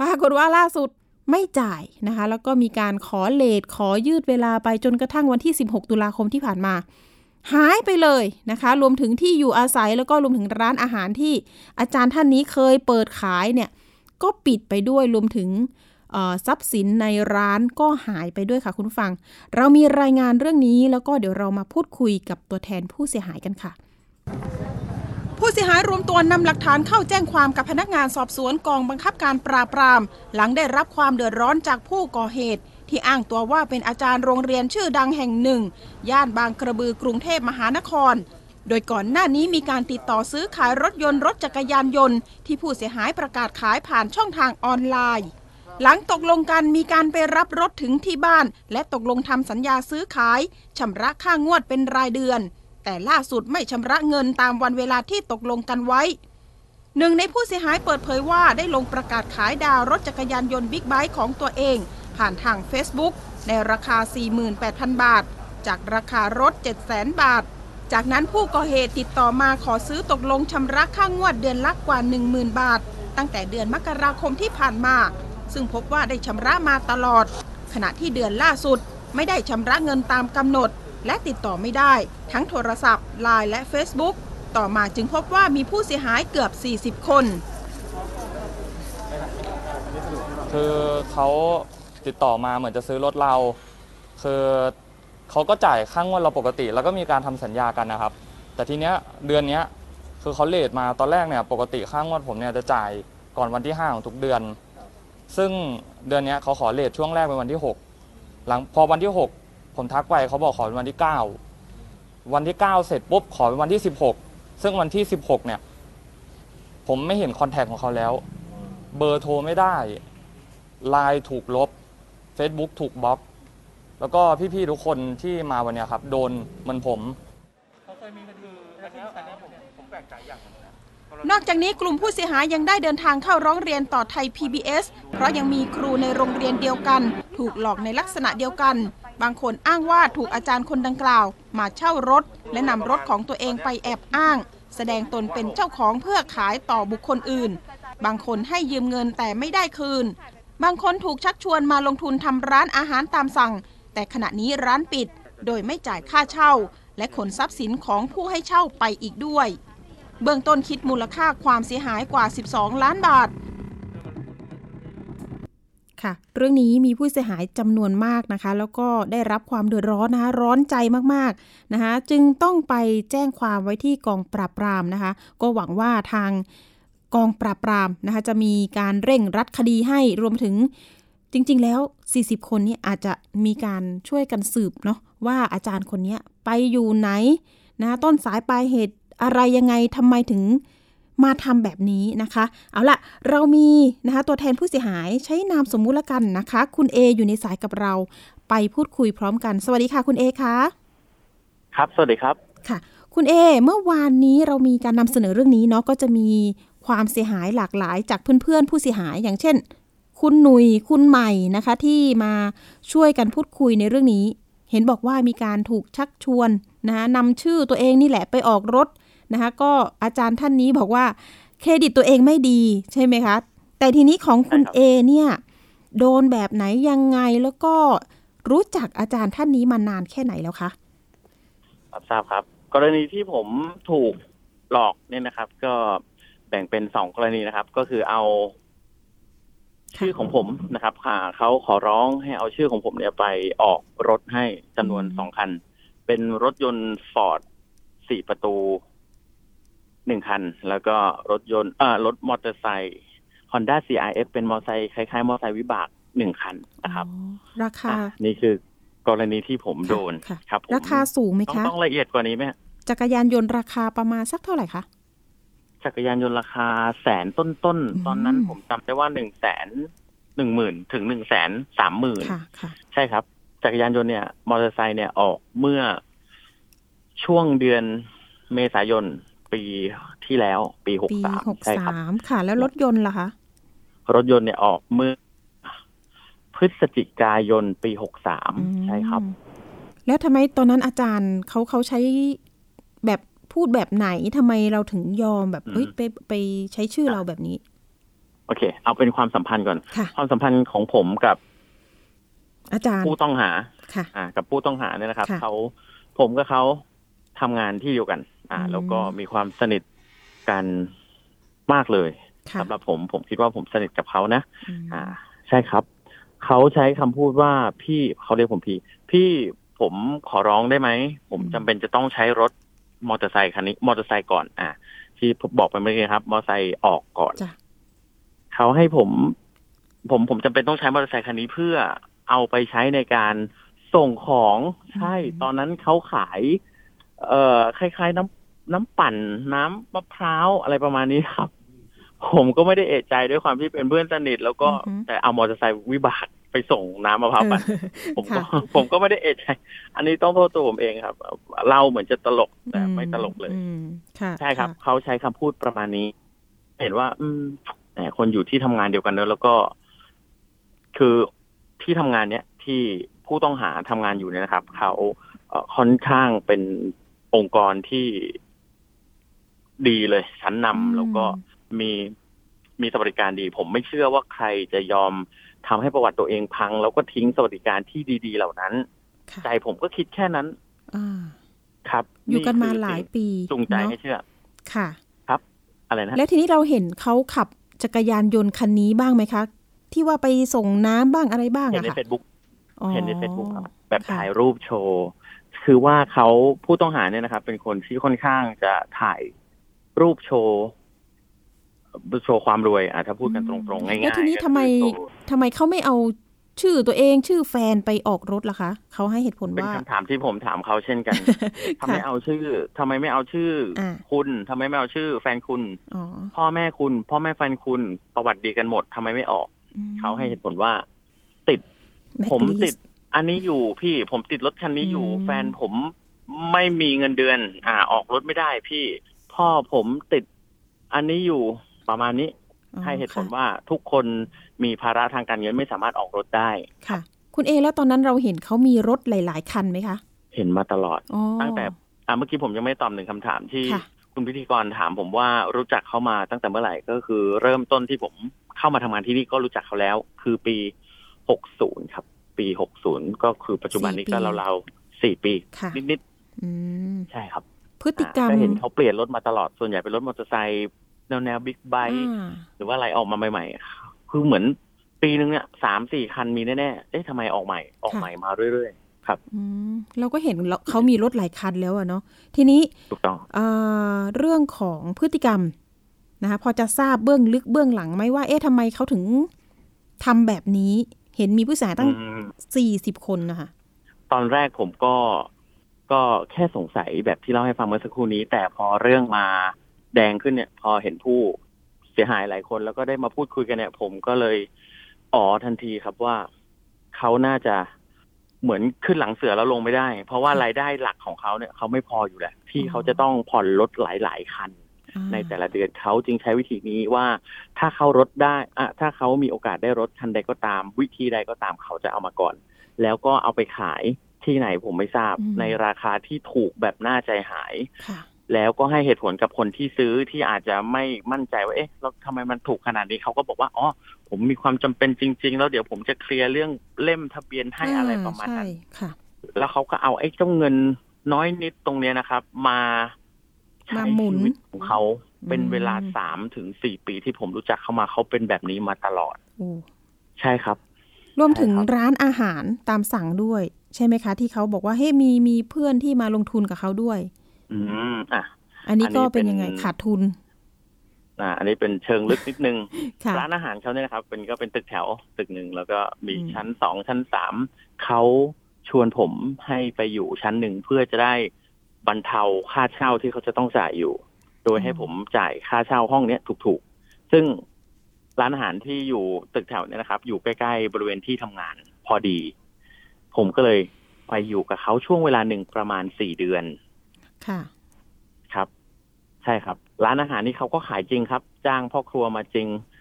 ปรากฏว่าล่าสุดไม่จ่ายนะคะ แล้วก็มีการขอเลทขอยืดเวลาไปจนกระทั่งวันที่ 16 ตุลาคมที่ผ่านมา หายไปเลยนะคะ รวมถึงที่อยู่อาศัยแล้วก็รวมถึงร้านอาหารที่อาจารย์ท่านนี้เคยเปิดขายเนี่ย ก็ปิดไปด้วยรวมถึง ทรัพย์สินในร้านก็หายไปด้วยค่ะคุณฟัง เรามีรายงานเรื่องนี้แล้วก็เดี๋ยวเรามาพูดคุยกับตัวแทนผู้เสียหายกันค่ะ ผู้เสียหายรวมตัวนำหลักฐานเข้าแจ้งความกับพนักงานสอบสวนกองบังคับการปราบปราม หลังได้รับความเดือดร้อนจากผู้ก่อเหตุที่อ้างตัวว่าเป็นอาจารย์โรงเรียนชื่อดังแห่งหนึ่ง ย่านบางกระบือกรุงเทพมหานคร โดยก่อนหน้านี้มีการติดต่อซื้อขายรถยนต์รถจักรยานยนต์ ที่ผู้เสียหายประกาศขายผ่านช่องทางออนไลน์ หลังตกลงกันมีการไปรับรถถึงที่บ้าน และตกลงทำสัญญาซื้อขายชำระค่างวดเป็นรายเดือน แต่ล่าสุดไม่ชำระเงินตามวันเวลาที่ตกลงกันไว้ หนึ่งในผู้เสียหายเปิดเผยว่าได้ลงประกาศขายดาวรถจักรยานยนต์บิ๊กไบค์ของตัวเอง ผ่านทาง Facebook ในราคา 48,000 บาท จากราคารถ 700,000 บาท จากนั้นผู้ก่อเหตุติดต่อมาขอซื้อตกลงชำระค่างวดเดือนละกว่า 10,000 บาท ตั้งแต่เดือนมกราคมที่ผ่านมา ซึ่งพบว่าได้ชำระมาตลอด ขณะที่เดือนล่าสุดไม่ได้ชำระเงินตามกำหนด และติดต่อไม่ได้ ทั้งโทรศัพท์ไลน์และ Facebook ต่อมาจึงพบว่ามีผู้เสียหายเกือบ 40 คน คือเขาติดต่อมาเหมือนจะซื้อรถเรา คือเขาก็จ่ายค่างวดเราปกติ แล้วก็มีการทำสัญญากันนะครับ แต่ทีเนี้ยเดือนเนี้ยคือเขาเลทมาตอนแรกเนี่ยปกติค่างวดผมเนี่ยจะจ่ายก่อนวันที่ 5 ของทุกเดือน ซึ่งเดือนเนี้ยเขาขอเลทช่วงแรกเป็นวันที่ 6 หลังพอวันที่ 6 ผมทักไปเขาบอกขอเป็นวันที่ 9 วันที่ 9 เสร็จปุ๊บขอเป็นวันที่ 16 ซึ่งวันที่ 16 เนี่ย ผมไม่เห็นคอนแทคของเขาแล้ว เบอร์โทรไม่ได้ไลน์ถูกลบ Facebook ถูกบล็อก แล้วก็พี่ๆทุกคนที่มาวันเนี้ยครับ โดนเหมือนผม นอกจากนี้กลุ่มผู้เสียหายยังได้เดินทางเข้าร้องเรียนต่อไทย PBS เพราะยังมีครูในโรงเรียนเดียวกัน ถูกหลอกในลักษณะเดียวกัน บางคนอ้างว่าถูกอาจารย์คนดังกล่าว มาเช่ารถ และนำรถของตัวเองไปแอบอ้าง แสดงตนเป็นเจ้าของเพื่อขายต่อบุคคลอื่น บางคนให้ยืมเงินแต่ไม่ได้คืน บางคนถูกชักชวนมาลงทุนทำร้านอาหารตามสั่ง แต่ขณะนี้ร้านปิด โดยไม่จ่ายค่าเช่า และขนทรัพย์สินของผู้ให้เช่าไปอีกด้วย เบื้องต้นคิดมูลค่าความเสียหายกว่า 12 ล้านบาท ค่ะ เรื่องนี้มีผู้เสียหายจำนวนมากนะคะ แล้วก็ได้รับความเดือดร้อนนะคะร้อนใจมากๆนะคะ จึงต้องไปแจ้งความไว้ที่กองปราบปรามนะคะ ก็หวังว่าทางกองปราบปรามนะคะจะมีการเร่งรัดคดีให้รวมถึงจริง ๆ แล้ว 40 คนนี้อาจจะมีการช่วยกันสืบเนาะว่าอาจารย์คนนี้ไปอยู่ไหนนะต้นสายปลายเหตุ อะไรยังไงทำไมถึงมาทำแบบนี้นะคะ เอาล่ะ เรามีนะคะตัวแทนผู้เสียหายใช้นามสมมุติละกันนะคะ คุณเออยู่ในสายกับเราไปพูดคุยพร้อมกัน สวัสดีค่ะคุณเอคะครับ สวัสดีครับค่ะ คุณเอ เมื่อวานนี้เรามีการนำเสนอเรื่องนี้เนาะก็จะมีความเสียหายหลากหลายจากเพื่อนๆ ผู้เสียหายอย่างเช่น คุณหนุยคุณใหม่นะคะ ที่มาช่วยกันพูดคุยในเรื่องนี้ เห็นบอกว่ามีการถูกชักชวนนะคะนำชื่อตัวเองนี่แหละไปออกรถ นะคะก็อาจารย์ท่านนี้บอกว่าเครดิตตัวเองไม่ดีใช่ไหมคะ แต่ทีนี้ของคุณใช่ครับเอเนี่ยโดนแบบไหนยังไงแล้วก็รู้จักอาจารย์ท่านนี้มานานแค่ไหนแล้วคะรับทราบครับ กรณีที่ผมถูกหลอกเนี่ยนะครับ ก็แบ่งเป็นสองกรณีนะครับ ก็คือเอาชื่อของผมนะครับ ค่ะเขาขอร้องให้เอาชื่อของผมเนี่ยไปออกรถให้จำนวนอืมสองคัน เป็นรถยนต์ฟอร์ดสี่ประตู หนึ่งคัน แล้วก็รถยนต์เอ่อรถมอเตอร์ไซค์ Honda CRF เป็นมอเตอร์ไซค์คล้ายๆ มอเตอร์ไซค์วิบากหนึ่งคันนะครับอ๋อราคาอะนี่คือกรณีที่ผมโดนค่ะครับผมราคาสูงไหมต้องคะ ต้องละเอียดกว่านี้ไหมฮะจักรยานยนต์ราคาประมาณสักเท่าไหร่คะจักรยานยนต์ราคาแสนต้นต้นๆอืมตอนนั้นผมจำได้ว่าหนึ่งแสนหนึ่งหมื่นถึงหนึ่งแสนสามหมื่นค่ะค่ะใช่ครับ จักรยานยนต์เนี่ยมอเตอร์ไซค์เนี่ยออกเมื่อช่วงเดือนเมษายน ปีที่แล้ว ปีหกปีสามหกใช่ครับสามค่ะ แล้วรถยนต์ล่ะคะ รถยนต์เนี่ยออกเมื่อพฤศจิกายนปีหกสามอืมใช่ครับ แล้วทำไมตอนนั้นอาจารย์เขาเขาใช้แบบพูดแบบไหนทำไมเราถึงยอมแบบอืมเอ้ยไปไปใช้ชื่อเราแบบนี้ โอเค เอาเป็นความสัมพันธ์ก่อนค่ะความสัมพันธ์ของผมกับ อาจารย์ผู้ต้องหาค่ะ อ่า กับผู้ต้องหาเนี่ยนะครับค่ะเขาผมกับเขาทำงานที่เดียวกัน อ่าอืมแล้วก็มีความสนิทกันมากเลยค่ะสำหรับผมผมคิดว่าผมสนิทกับเขานะอืมอ่า ใช่ครับ เขาใช้คำพูดว่าพี่เขาเรียกผมพี่ พี่ผมขอร้องได้ไหม ผมจำเป็นจะต้องใช้รถมอเตอร์ไซค์คันนี้มอเตอร์ไซค์ก่อน อ่าที่ผมบอกไปเมื่อกี้ครับ มอเตอร์ไซค์ออกก่อนจ้ะเขาให้ผม ผมผมจำเป็นต้องใช้มอเตอร์ไซค์คันนี้เพื่อเอาไปใช้ในการส่งของใช่อืมตอนนั้นเขาขาย เอ่อคล้ายๆ น้ำน้ำปั่นน้ำมะพร้าวอะไรประมาณนี้ครับ ผมก็ไม่ได้เอะใจด้วยความที่เป็นเพื่อนสนิทแล้วก็อือฮึแต่เอามอเตอร์ไซค์วิบากไปส่งน้ำมะพร้าวปั่นเออผมก็ค่ะผมก็ไม่ได้เอะใจ อันนี้ต้องโทษตัวผมเองครับเล่าเหมือนจะตลกแต่ไม่ตลกเลยอืมค่ะใช่ครับะเขาใช้คำพูดประมาณนี้ เห็นว่า อืมแหมคนอยู่ที่ทำงานเดียวกันเนอะแล้วก็ คือที่ทำงานเนี้ยที่ผู้ต้องหาทำงานอยู่เนี่ยนะครับ เขาเอ่อค่อนข้างเป็น องค์กรที่ดีเลย ชั้นนำอืมแล้วก็มีมีสวัสดิการดี ผมไม่เชื่อว่าใครจะยอมทำให้ประวัติตัวเองพัง แล้วก็ทิ้งสวัสดิการที่ดี ๆ เหล่านั้นค่ะใจผมก็คิดแค่นั้นอ่าครับ อยู่กันมาคือหลายสิ่งปีจูงใจเนอะให้เชื่อ ค่ะอะไรนะ แล้วทีนี้เราเห็นเขาขับจักรยานยนต์คันนี้บ้างไหมคะ ที่ว่าไปส่งน้ำบ้างอะไรบ้างเห็นอะในค่ะเฟซบุ๊กอ๋อเห็นในเฟซบุ๊กครับแบบค่ะถ่ายรูปโชว์ คือว่าเขาผู้ต้องหาเนี่ยนะครับ เป็นคนที่ค่อนข้างจะถ่ายรูปโชว์โชว์ความรวยอะถ้าพูดกันตรงๆง่ายๆแล้วทีนี้ก็คือทำไมโชว์ทำไมเขาไม่เอาชื่อตัวเองชื่อแฟนไปออกรถล่ะคะเขาให้เหตุผลเป็นว่าคำถามที่ผมถามเขาเช่นกันทำไมค่ะเอาชื่อทำไมไม่เอาชื่ออาคุณทำไมไม่เอาชื่อ แฟนคุณอ๋อพ่อแม่คุณ พ่อแม่แฟนคุณประวัติดีกันหมดทำไมไม่ออกอืมเขาให้เหตุผลว่า ติด Blacklist ผมติด อันนี้อยู่พี่ผมติดรถคันนี้อยู่อืมแฟนผมไม่มีเงินเดือน อ่า ออกรถไม่ได้พี่ พ่อผมติด อันนี้อยู่ประมาณนี้อ๋อให้เหตุผลค่ะว่าทุกคนมีภาระทางการเงินไม่สามารถออกรถได้ค่ะ คุณเอแล้วตอนนั้นเราเห็นเขามีรถหลาย ๆ คันไหมคะ เห็นมาตลอดอ๋อตั้งแต่อ่าเมื่อกี้ผมยังไม่ตอบหนึ่งคำถามที่ค่ะคุณพิธีกรถามผมว่ารู้จักเขามาตั้งแต่เมื่อไหร่ก็คือ เริ่มต้นที่ผมเข้ามาทำงานที่นี่ก็รู้จักเขาแล้ว คือปี60ครับ ปี 60 ก็คือปัจจุบันนี้ก็สี่ปีราวๆสี่ปีค่ะนิดอืมๆใช่ครับ พฤติกรรมอ่าก็เห็นเขาเปลี่ยนรถมาตลอดส่วนใหญ่เป็นรถมอเตอร์ไซค์แนวแนวบิ๊กไบค์อ่าหรือว่าอะไรออกมาใหม่ๆ คือเหมือนปีนึงเนี่ยสามสี่คันมีแน่ๆ เอ๊ะทำไมออกใหม่ออกใหม่มาเรื่อยๆ ครับอืมเราก็เห็นเราเขามีรถหลายคันแล้วอะเนาะทีนี้ถูกต้องเอ่อเรื่องของพฤติกรรมนะคะพอจะทราบเบื้องลึกเบื้องหลังไหมว่า เอ๊ะทำไมเขาถึงทำแบบนี้ เห็นมีผู้เสียหายตั้งอืมสี่สิบคนนะคะ ตอนแรกผมก็ก็แค่สงสัยแบบที่เล่าให้ฟังเมื่อสักครู่นี้ แต่พอเรื่องมาแดงขึ้นเนี่ย พอเห็นผู้เสียหายหลายคนแล้วก็ได้มาพูดคุยกันเนี่ย ผมก็เลยอ๋อทันทีครับว่าเขาน่าจะเหมือนขึ้นหลังเสือแล้วลงไม่ได้ เพราะว่ารายได้หลักของเขาเนี่ยเขาไม่พออยู่แหละที่เขาจะต้องผ่อนรถหลาย ๆ คันอ่า ในแต่ละเดือนเขาจึงใช้วิธีนี้ว่าถ้าเขารถได้อะถ้าเขามีโอกาสได้รถคันใดก็ตาม วิธีใดก็ตามเขาจะเอามาก่อน แล้วก็เอาไปขายที่ไหนผมไม่ทราบอืมในราคาที่ถูกแบบน่าใจหายค่ะแล้วก็ให้เหตุผลกับคนที่ซื้อที่อาจจะไม่มั่นใจว่าเอ๊ะแล้วทำไมมันถูกขนาดนี้เขาก็บอกว่าอ๋อผมมีความจำเป็นจริง ๆ แล้วเดี๋ยวผมจะเคลียร์เรื่องเล่มทะเบียนให้อะไรประมาณนั้นใช่ค่ะแล้วเขาก็เอาไอ้เจ้าเงินน้อยนิดตรงเนี้ยนะครับ มาใช้ มาหมุนชีวิตของเขาเป็นเวลาอืมสามถึงสี่ปีที่ผมรู้จักเขามาเขาเป็นแบบนี้มาตลอดโอ้ใช่ครับ รวมถึงใช่ครับร้านอาหารตามสั่งด้วย ใช่ไหมคะ ที่เขาบอกว่าเฮ้ยมีมีเพื่อนที่มาลงทุนกับเขาด้วย อืมอะอันนี้อันนี้ก็เป็นเป็นยังไงขาดทุนอ่าอันนี้เป็นเชิงลึกนิดนึงค่ะร้านอาหารเขาเนี่ยนะครับ เป็นก็เป็นตึกแถวตึกหนึ่งแล้วก็มีอืมชั้นสองชั้นสามเขาชวนผมให้ไปอยู่ชั้นหนึ่งเพื่อจะได้ บรรเทาค่าเช่าที่เขาจะต้องจ่ายอยู่ โดยให้ผมจ่ายค่าเช่าห้องเนี้ยถูกๆ ซึ่งร้านอาหารที่อยู่ตึกแถวเนี่ยนะครับ อยู่ใกล้ๆบริเวณที่ทำงานพอดี ผมก็เลยไปอยู่กับเขาช่วงเวลาหนึ่งประมาณสี่เดือน ค่ะ ครับ ใช่ครับ ร้านอาหารนี่เขาก็ขายจริงครับ จ้างพ่อครัวมาจริงอืม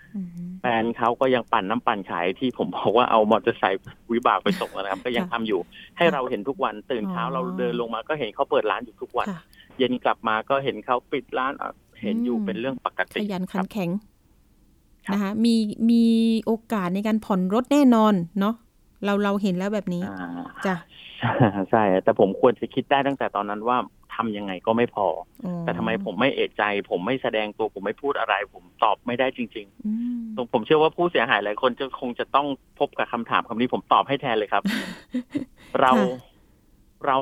แฟนเขาก็ยังปั่นน้ำปั่นขายที่ผมบอกว่าเอามอเตอร์ไซค์วิบากไปส่งนะครับ ก็ยังทำอยู่ให้เราเห็นทุกวันตื่นเช้าอ๋อเราเดินลงมาก็เห็นเขาเปิดร้านอยู่ทุกวันค่ะเย็นกลับมาก็เห็นเขาปิดร้านอะเห็นอยู่อืมเป็นเรื่องปกขติยันคขัรันบแข็งครับนะคะมีมีโอกาสในการผ่อนรถแน่นอนเนาะเราเราเห็นแล้วแบบนี้อ่าจ้ะใช่แต่ผมควรจะคิดได้ตั้งแต่ตอนนั้นว่า ทำยังไงก็ไม่พออ๋อแต่ทำไมผมไม่เอะใจ ผมไม่แสดงตัวผมไม่พูดอะไร ผมตอบไม่ได้จริงอืมๆตรงผมเชื่อว่าผู้เสียหายหลายคนจะคงจะต้องพบกับคำถามคำนี้ผมตอบให้แทนเลยครับ เราค่ะเรา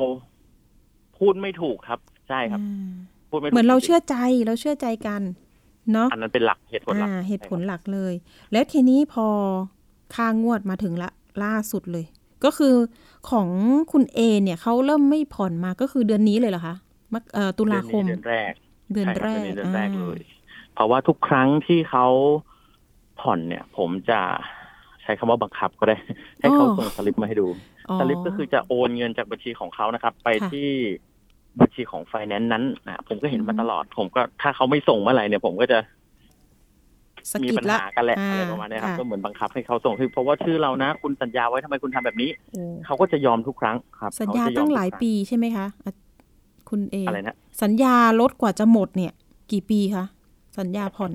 พูดไม่ถูกครับ ใช่ครับอ่าพูดไม่ถูกเหมือนเราจงๆเชื่อใจเราเชื่อใจกันเนาะอันนั้นเป็นหลักเหตุผลหลักอ่าเหตุผลหลักเลย แล้วทีนี้พอค่างวดมาถึงละล่าสุดเลย ก็คือของคุณเอเนี่ยเขาเริ่มไม่ผ่อนมาก็คือเดือนนี้เลยเหรอคะมกเอ่อตุลาคมเดือนแรก เดือนใช่คแรบกเดือนแรกอ่าเลย เพราะว่าทุกครั้งที่เขาผ่อนเนี่ย ผมจะใช้คำว่าบังคับก็ได้ ให้เขาส่งสลิปมาให้ดูอ๋อสลิปก็คือจะโอนเงินจากบัญชีของเขานะครับ ไปค่ะที่บัญชีของไฟแนนซ์นั้นนะผมก็เห็นมาอืมตลอด ผมก็ถ้าเขาไม่ส่งเมื่อไหร่เนี่ย ผมก็จะสะ มีกิดปัญละหากันแหละอ่อะไรประมาณเนี้ยครับค่ะก็เหมือนบังคับให้เขาส่งคือเพราะว่าชื่อเรานะ คุณสัญญาไว้ทำไมคุณทำแบบนี้โอ้เขาก็จะยอมทุกครั้งครับ สัญญาเขจะมตั้งหลายทุกครั้ปีใช่ไหมคะอะคุณเออะไรนะสัญญารถกว่าจะหมดเนี่ย กี่ปีคะสัญญาผ่อน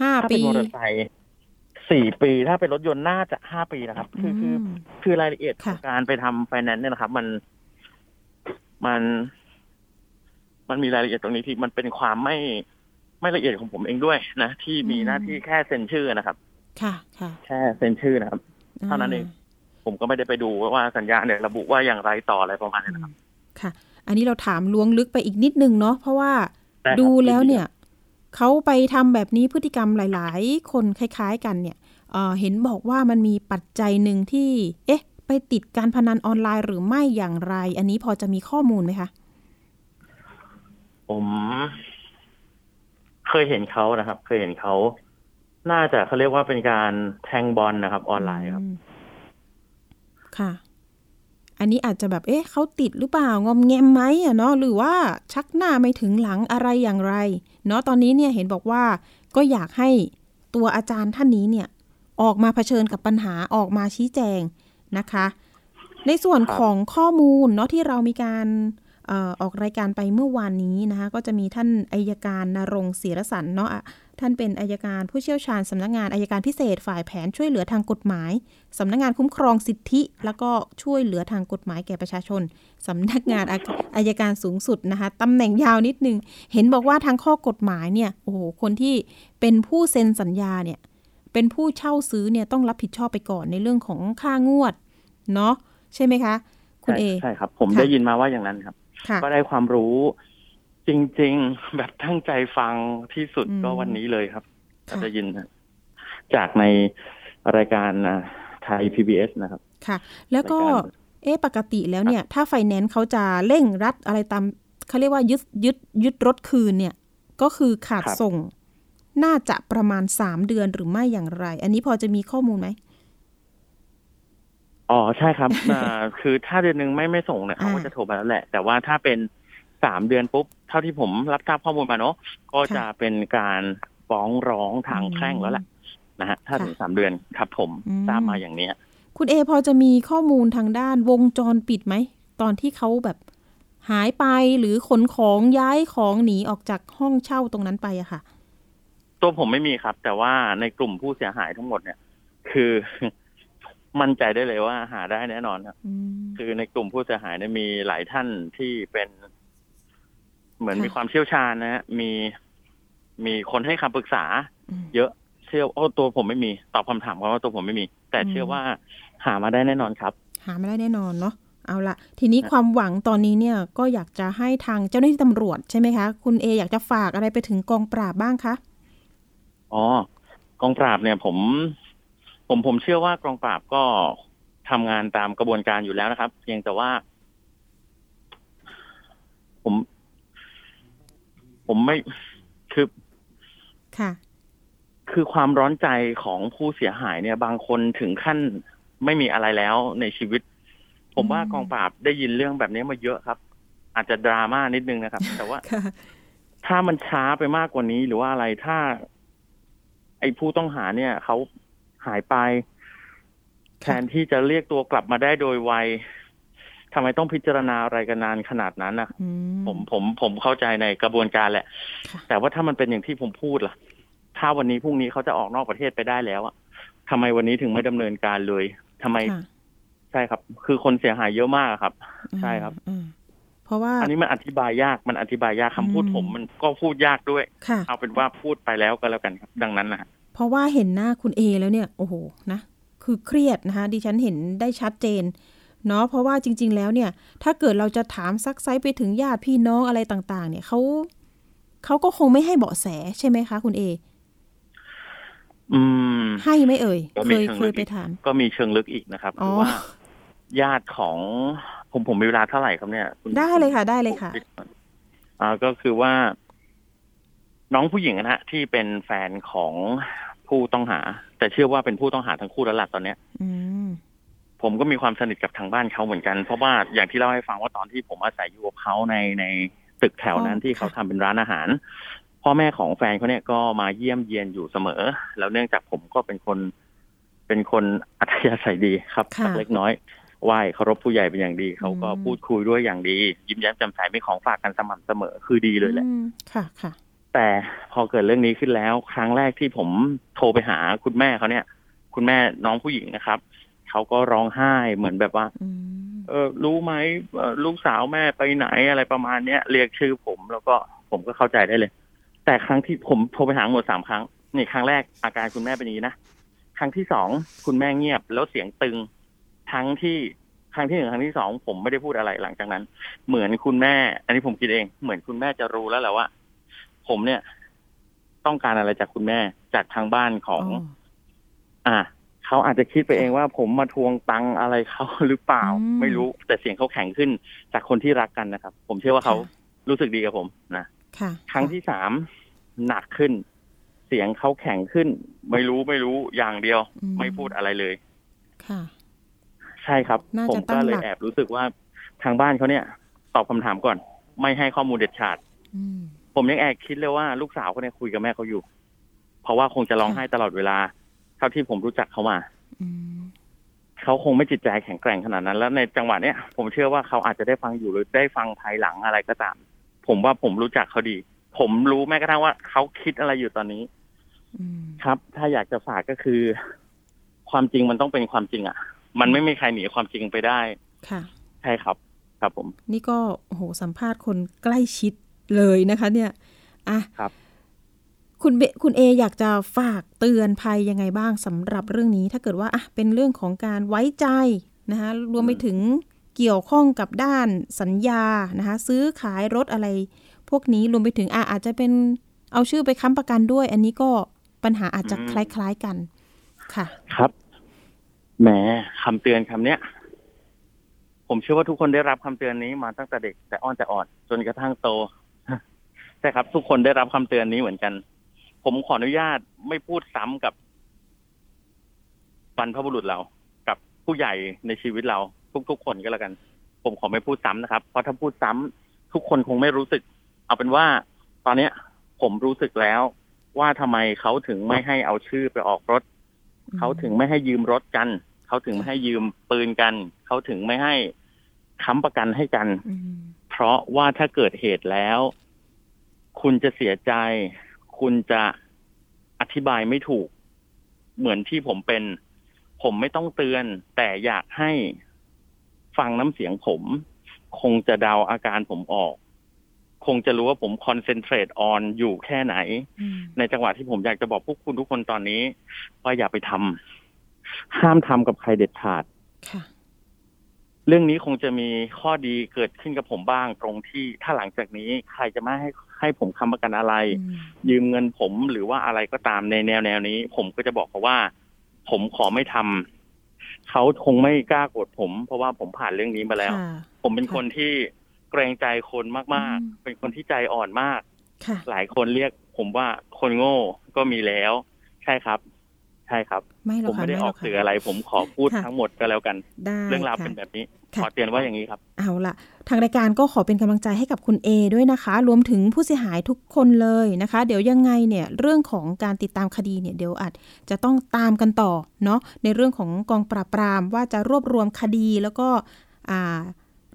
ห้าถ้าเป็ปีนมอเตอร์ไซค์สี่ปีถ้าเป็นรถยนต์น่าจะห้าปีนะครับ คือคือมคือรายละเอียดขค่ะองการไปทำไฟแนนซ์เนี่ยนะครับ มันมัน มันมีรายละเอียดตรงนี้ที่มันเป็นความไม่ ไม่ละเอียดของผมเองด้วยนะ ที่มีหน้าที่แค่เซ็นชื่อนะครับ ค่ะค่ะแค่เซ็นชื่อนะครับ เท่านั้นเองผมก็ไม่ได้ไปดูว่าสัญญาเนี่ยระบุว่าอย่างไรต่ออะไรประมาณนี้นะครับ ค่ะ อันนี้เราถามล้วงลึกไปอีกนิดนึงเนาะเพราะว่าได้ครับดูแล้วเนี่ยเขาไปทำแบบนี้พฤติกรรมหลาย ๆ คนคล้าย ๆ กันเนี่ยเอ่อเห็นบอกว่ามันมีปัจจัยหนึ่งที่ เอ๊ะ ไปติดการพนันออนไลน์หรือไม่อย่างไร อันนี้พอจะมีข้อมูลไหมคะ ผม เคยเห็นเขานะครับ เคยเห็นเขาน่าจะเขาเรียกว่าเป็นการแทงบอลนะครับ ออนไลน์ครับ ค่ะ อันนี้อาจจะแบบ เอ๊ะเขาติดหรือเปล่างอมแงมไหมอะเนาะหรือว่าชักหน้าไม่ถึงหลังอะไรอย่างไร เนาะตอนนี้เนี่ยเห็นบอกว่า ก็อยากให้ตัวอาจารย์ท่านนี้เนี่ย ออกมาเผชิญกับปัญหาออกมาชี้แจงนะคะ ในส่วนของข้อมูลเนาะที่เรามีการ ออกรายการไปเมื่อวานนี้นะคะก็จะมีท่านอายการนรงศิรสันเนาะท่านเป็นอายการผู้เชี่ยวชาญสำนักงานอายการพิเศษฝ่ายแผนช่วยเหลือทางกฎหมายสำนักงานคุ้มครองสิทธิ แล้วก็ช่วยเหลือทางกฎหมายแก่ประชาชนสำนักงานอายการสูงสุดนะคะตำแหน่งยาวนิดนึง เห็นบอกว่าทางข้อกฎหมายเนี่ยโอ้โหคนที่เป็นผู้เซ็นสัญญาเนี่ยเป็นผู้เช่าซื้อเนี่ยต้องรับผิดชอบไปก่อนในเรื่องของค่างวดเนาะใช่ไหมคะ คุณเอใช่ใช่ครับ ผมได้ยินมาว่าอย่างนั้นครับ ก็ได้ความรู้ จริง ๆ แบบตั้งใจฟังที่สุดอืมก็วันนี้เลยครับค่ะได้ยินจากในรายการอ่าไทย PBS นะครับ ค่ะ แล้วก็รายการเอ๊ะปกติแล้วเนี่ย ถ้าไฟแนนซ์เขาจะเร่งรัดอะไรตามเขาเรียกว่ายึดยึดยึดรถคืนเนี่ย ก็คือขาดครับส่ง น่าจะประมาณสามเดือนหรือไม่อย่างไร อันนี้พอจะมีข้อมูลไหม อ๋อใช่ครับอ่าคือถ้าเดือนหนึ่งไม่ไม่ส่งเนี่ยเขาก็อ่าจะโทรมาแล้วแหละ แต่ว่าถ้าเป็นสามเดือนปุ๊บ เท่าที่ผมรับทราบข้อมูลมาเนาะก็จะเป็นการฟ้องร้องทางแพ่งแล้วแหละนะฮะถ้าถึงสามเดือนครับผมอืมทราบมาอย่างเนี้ยคุณเอพอจะมีข้อมูลทางด้านวงจรปิดไหม ตอนที่เขาแบบหายไปหรือขนของย้ายของหนีออกจากห้องเช่าตรงนั้นไปอะค่ะ ตัวผมไม่มีครับ แต่ว่าในกลุ่มผู้เสียหายทั้งหมดเนี่ย คือ มั่นใจได้เลยว่าหาได้แน่นอนครับอืมคือในกลุ่มผู้เสียหายเนี่ยมีหลายท่านที่เป็น เหมือนค่ะมีความเชี่ยวชาญนะฮะมีมีคนให้คำปรึกษาอืมเยอะเชื่อโอ้ตัวผมไม่มีตอบคำถามเขาว่าตัวผมไม่มี แต่อืมเชื่อว่าหามาได้แน่นอนครับ หาไม่ได้แน่นอนเนาะเอาละทีนี้ครับความหวังตอนนี้เนี่ยก็อยากจะให้ทางเจ้าหน้าที่ตำรวจใช่ไหมคะ คุณเออยากจะฝากอะไรไปถึงกองปราบบ้างคะอ๋อกองปราบเนี่ย ผม ผมผมเชื่อว่ากองปราบก็ทำงานตามกระบวนการอยู่แล้วนะครับ เพียงแต่ว่า ผม ผมไม่คือค่ะ คือความร้อนใจของผู้เสียหายเนี่ย บางคนถึงขั้นไม่มีอะไรแล้วในชีวิต ผมว่าอืมกองปราบได้ยินเรื่องแบบนี้มาเยอะครับ อาจจะดราม่านิดนึงนะครับ แต่ว่าค่ะถ้ามันช้าไปมากกว่านี้หรือว่าอะไรถ้า ไอ้ผู้ต้องหาเนี่ยเขา หายไป แทนที่จะเรียกตัวกลับมาได้โดยไวทำไมต้องพิจารณาอะไรกันนานขนาดนั้นนะอืผมผมผมเข้าใจในกระบวนการแหละค่ะแต่ว่าถ้ามันเป็นอย่างที่ผมพูดล่ะ ถ้าวันนี้พรุ่งนี้เขาจะออกนอกประเทศไปได้แล้วอะทำไมวันนี้ถึงไม่ดำเนินการเลยทำไมค่ะใช่ครับ คือคนเสียหายเยอะมากอะครับ ใช่ครับอืมเพราะว่า อันนี้มันอธิบายยากมันอธิบายยากคำพูดอืมผม มันก็พูดยากด้วยค่ะเอาเป็นว่าพูดไปแล้วก็แล้วกันครับ ดังนั้นนะฮะ เพราะว่าเห็นหน้าคุณเอแล้วเนี่ย โอ้โหนะ คือเครียดนะคะ ดิฉันเห็นได้ชัดเจนเนาะเพราะว่าจริง ๆ แล้วเนี่ย ถ้าเกิดเราจะถามซักไซไปถึงญาติพี่น้องอะไรต่าง ๆ เนี่ยเขาเขาก็คงไม่ให้เบาะแสใช่ไหมคะ คุณเออืม ให้ไหมเอ่ยก็เคมียเชิงเคลึยกไปอีกถาม ก็มีเชิงลึกอีกนะครับอ๋อคือว่า ญาติของผมผมมีเวลาเท่าไหร่ครับเนี่ยณได้เลยค่ะ ได้เลยค่ะอ่าก็คือว่า น้องผู้หญิงนะฮะที่เป็นแฟนของผู้ต้องหา แต่เชื่อว่าเป็นผู้ต้องหาทั้งคู่แล้วล่ะตอนเนี้ยอืมผมก็มีความสนิทกับทางบ้านเขาเหมือนกัน เพราะว่าอย่างที่เล่าให้ฟังว่าตอนที่ผมอาศัยอยู่กับเขาในในตึกแถวนั้นอ๋อที่เขาค่ะทำเป็นร้านอาหาร พ่อแม่ของแฟนเขาเนี่ยก็มาเยี่ยมเยียนอยู่เสมอ แล้วเนื่องจากผมก็เป็นคนเป็นคนอัธยาศัยดีครับสักเล็กน้อยไหว้เคารพผู้ใหญ่เป็นอย่างดี เขาก็พูดคุยด้วยอย่างดี ยิ้มแย้มแจ่มใสมีของฝากกันสม่ำเสมอคือดีเลยแหละอืมค่ะค่ะ แต่พอเกิดเรื่องนี้ขึ้นแล้ว ครั้งแรกที่ผมโทรไปหาคุณแม่เขาเนี่ย คุณแม่น้องผู้หญิงนะครับเขาก็ร้องไห้เหมือนแบบว่าอืมเออรู้ไหมเอ่อลูกสาวแม่ไปไหนอะไรประมาณเนี้ยเรียกชื่อผมแล้วก็ผมก็เข้าใจได้เลย แต่ครั้งที่ผมโทรไปหาหมดสามครั้งนี่ครั้งแรกอาการคุณแม่เป็นอย่างนี้นะครั้งที่สองคุณแม่เงียบแล้วเสียงตึง ทั้งที่ครั้งที่หนึ่งครั้งที่สองผมไม่ได้พูดอะไรหลังจากนั้น เหมือนคุณแม่ อันนี้ผมคิดเอง เหมือนคุณแม่จะรู้แล้วแหละว่า ผมเนี่ย ต้องการอะไรจากคุณแม่จากทางบ้านของอ๋ออะเขาอาจจะคิดไปเองว่าผมมาทวงตังค์อะไรเขาหรือเปล่าอืมไม่รู้ แต่เสียงเขาแข็งขึ้นจากคนที่รักกันนะครับ ผมเชื่อว่าเขาค่ะรู้สึกดีกับผมนะค่ะครั้งที่สามหนักขึ้น เสียงเขาแข็งขึ้น ไม่รู้ไม่รู้อย่างเดียวอืมไม่พูดอะไรเลย ค่ะสใช่ครับน่าผจะมตั้ก็งเลหยลักแอบรู้สึกว่าทางบ้านเขาเนี่ย ตอบคำถามก่อน ไม่ให้ข้อมูลเด็ดขาดอืม ผมยังแอบคิดเลยว่าลูกสาวเขาเนี่ยคุยกับแม่เขาอยู่ เพราะว่าคงจะร้องไห้ตลอดเวลา เท่าที่ผมรู้จักเขามาอืมเขาคงไม่จิตใจแข็งแกร่งขนาดนั้น แล้วในจังหวะเนี้ยผมเชื่อว่าเขาอาจจะได้ฟังอยู่หรือได้ฟังภายหลังอะไรก็ตาม ผมว่าผมรู้จักเขาดี ผมรู้แม้กระทั่งว่าเขาคิดอะไรอยู่ตอนนี้อืมครับ ถ้าอยากจะฝากก็คือ ความจริงมันต้องเป็นความจริงอะ มันไม่มีใครหนีความจริงไปได้ ค่ะ ใช่ครับ ครับผม นี่ก็โอ้โหสัมภาษณ์คนใกล้ชิด เลยนะคะเนี่ยอะครับคุณเบคุณเออยากจะฝากเตือนภัยยังไงบ้างสำหรับเรื่องนี้ ถ้าเกิดว่าอะเป็นเรื่องของการไว้ใจนะคะรวมไปถึงเกี่ยวข้องกับด้านสัญญานะคะซื้อขายรถอะไร พวกนี้รวมไปถึงอะอาจจะเป็นเอาชื่อไปค้ำประกันด้วย อันนี้ก็ปัญหาอาจจะอืมคล้าย ๆกันค่ะครับแหมคำเตือนคำเนี้ย ผมเชื่อว่าทุกคนได้รับคำเตือนนี้มาตั้งแต่เด็กแต่อ้อนแต่อ่อนจนกระทั่งโต ใช่ครับ ทุกคนได้รับคำเตือนนี้เหมือนกัน ผมขออนุญาตไม่พูดซ้ำกับบรรพบุรุษเรา กับผู้ใหญ่ในชีวิตเรา ทุก ๆ คนก็แล้วกัน ผมขอไม่พูดซ้ำนะครับ เพราะถ้าพูดซ้ำทุกคนคงไม่รู้สึก เอาเป็นว่า ตอนเนี้ย ผมรู้สึกแล้วว่าทำไมเขาถึงไม่ให้เอาชื่อไปออกรถ เขาถึงไม่ให้ยืมรถกัน เขาถึงไม่ให้ยืมปืนกัน เขาถึงไม่ให้ค้ำประกันให้กันอืมเพราะว่าถ้าเกิดเหตุแล้ว คุณจะเสียใจ คุณจะอธิบายไม่ถูก เหมือนที่ผมเป็น ผมไม่ต้องเตือน แต่อยากให้ฟังน้ำเสียงผม คงจะเดาอาการผมออก คงจะรู้ว่าผมคอนเซนเทรตออนอยู่แค่ไหนอืมในจังหวะที่ผมอยากจะบอกพวกคุณทุกคนตอนนี้ ว่าอย่าไปทำห้ามทำกับใครเด็ดขาดค่ะเรื่องนี้คงจะมีข้อดีเกิดขึ้นกับผมบ้างตรงที่ถ้าหลังจากนี้ใครจะไม่ให้ ให้ผมค้ำประกันอะไรอืมยืมเงินผมหรือว่าอะไรก็ตามในแนวแนวนี้ ผมก็จะบอกเขาว่า ผมขอไม่ทำเขาคงไม่กล้าโกรธผม เพราะว่าผมผ่านเรื่องนี้มาแล้วค่ะผมเป็นคนที่เกรงใจคนมากอืมๆเป็นคนที่ใจอ่อนมากค่ะหลายคนเรียกผมว่าคนโง่ก็มีแล้ว ใช่ครับ ใช่ครับไม่หรผอกมค่ะไม่ได้หอรอกค่ะสื่ออะไร ผมขอพูดค่ะทั้งหมดก็แล้วกันได้เรื่องราวค่ะเป็นแบบนี้ค่ะขอเตือนว่าอย่างนี้ครับ เอาละทางรายการก็ขอเป็นกำลังใจให้กับคุณเอด้วยนะคะ รวมถึงผู้เสียหายทุกคนเลยนะคะ เดี๋ยวยังไงเนี่ยเรื่องของการติดตามคดีเนี่ยเดี๋ยวอาจจะต้องตามกันต่อเนาะในเรื่องของกองปราบปรามว่าจะรวบรวมคดีแล้วก็อ่า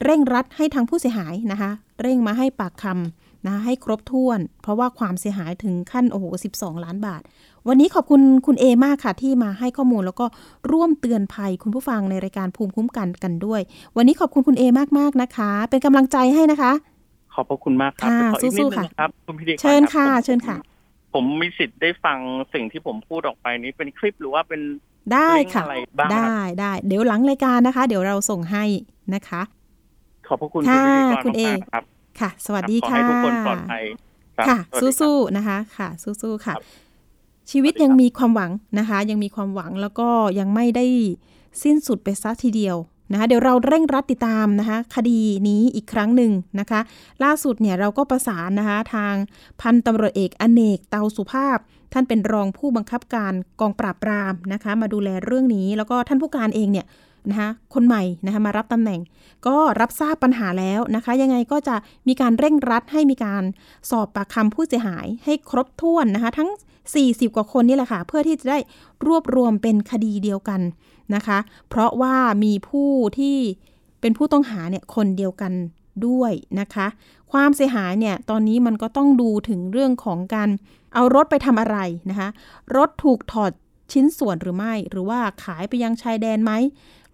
เร่งรัดให้ทางผู้เสียหายนะคะ เร่งมาให้ปากคำนะคะให้ครบถ้วน เพราะว่าความเสียหายถึงขั้นโอ้โห12 ล้านบาท วันนี้ขอบคุณคุณเอมากค่ะ ที่มาให้ข้อมูลแล้วก็ร่วมเตือนภัยคุณผู้ฟังในรายการภูมิคุ้มกันกันด้วย วันนี้ขอบคุณคุณเอมากๆนะคะ เป็นกำลังใจให้นะคะ ขอบพระคุณมากครับค่ะขออีกนิดสู้นึๆค่ะงครับคุณพิธีกรเชิญรับค่ะผมเชิญค่ะ ผมมีสิทธิ์ได้ฟังสิ่งที่ผมพูดออกไปนี้เป็นคลิปหรือว่าเป็นได้ค่ะลิงก์อะไรบ้างครับได้ได้เดี๋ยวหลังรายการนะคะ เดี๋ยวเราส่งให้นะคะ ขอบพระคุณค่ะคุณพิธีกรคุณเอมากๆครับค่ะ สวัสดีขอค่ะให้ทุกคนปลอดภัยรับค่ะสวัสดีรับสู้ๆนะคะ ค่ะ สู้ๆค่ะครับ ชีวิตยังมีความหวังนะคะ ยังมีความหวังแล้วก็ยังไม่ได้สิ้นสุดไปซะทีเดียวนะคะเดี๋ยวเราเร่งรัดติดตามนะคะ คดีนี้อีกครั้งหนึ่งนะคะ ล่าสุดเนี่ยเราก็ประสานนะคะทางพันตำรวจเอกอเนกเตาสุภาพ ท่านเป็นรองผู้บังคับการกองปราบปรามนะคะ มาดูแลเรื่องนี้แล้วก็ท่านผู้การเองเนี่ย นะคะคนใหม่นะคะมารับตำแหน่ง ก็รับทราบปัญหาแล้วนะคะ ยังไงก็จะมีการเร่งรัดให้มีการสอบปากคำผู้เสียหายให้ครบถ้วนนะคะ ทั้ง 40 กว่าคนนี่แหละค่ะ เพื่อที่จะได้รวบรวมเป็นคดีเดียวกันนะคะ เพราะว่ามีผู้ที่เป็นผู้ต้องหาเนี่ยคนเดียวกันด้วยนะคะ ความเสียหายเนี่ยตอนนี้มันก็ต้องดูถึงเรื่องของการเอารถไปทำอะไรนะคะ รถถูกถอดชิ้นส่วนหรือไม่ หรือว่าขายไปยังชายแดนไหม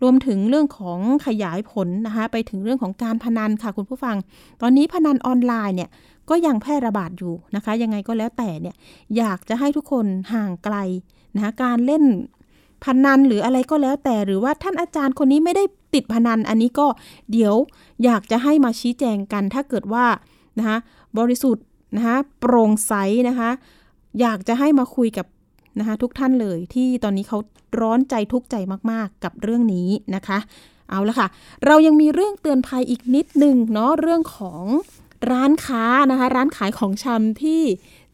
รวมถึงเรื่องของขยายผลนะคะไปถึงเรื่องของการพนันค่ะคุณผู้ฟัง ตอนนี้พนันออนไลน์เนี่ยก็ยังแพร่ระบาดอยู่นะคะ ยังไงก็แล้วแต่เนี่ยอยากจะให้ทุกคนห่างไกลนะคะการเล่นพนันหรืออะไรก็แล้วแต่หรือว่าท่านอาจารย์คนนี้ไม่ได้ติดพนันอันนี้ก็เดี๋ยวอยากจะให้มาชี้แจงกัน ถ้าเกิดว่านะคะบริสุทธิ์นะคะโปร่งใสนะคะ อยากจะให้มาคุยกับนะคะทุกท่านเลยที่ตอนนี้เขา ร้อนใจทุกข์ใจมากๆ กับเรื่องนี้นะคะ เอาละค่ะ เรายังมีเรื่องเตือนภัยอีกนิดนึงเนาะเรื่องของร้านค้านะคะ ร้านขายของชำที่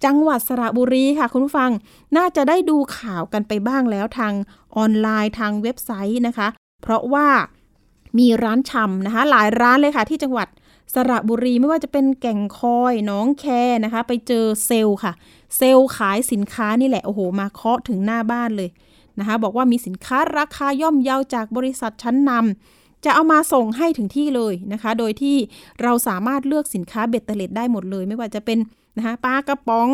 จังหวัดสระบุรีค่ะ คุณผู้ฟังน่าจะได้ดูข่าวกันไปบ้างแล้วทางออนไลน์ทางเว็บไซต์นะคะ เพราะว่ามีร้านชำนะคะ หลายร้านเลยค่ะ ที่จังหวัดสระบุรีไม่ว่าจะเป็นแก่งคอยน้องแคนะคะ ไปเจอเซลล์ค่ะ เซลล์ขายสินค้านี่แหละโอ้โห มาเคาะถึงหน้าบ้านเลย นะคะบอกว่ามีสินค้าราคาย่อมเยาจากบริษัทชั้นนำจะเอามาส่งให้ถึงที่เลยนะคะ โดยที่เราสามารถเลือกสินค้าเบ็ดเตล็ดได้หมดเลย ไม่ว่าจะเป็นนะคะปลากระป๋อง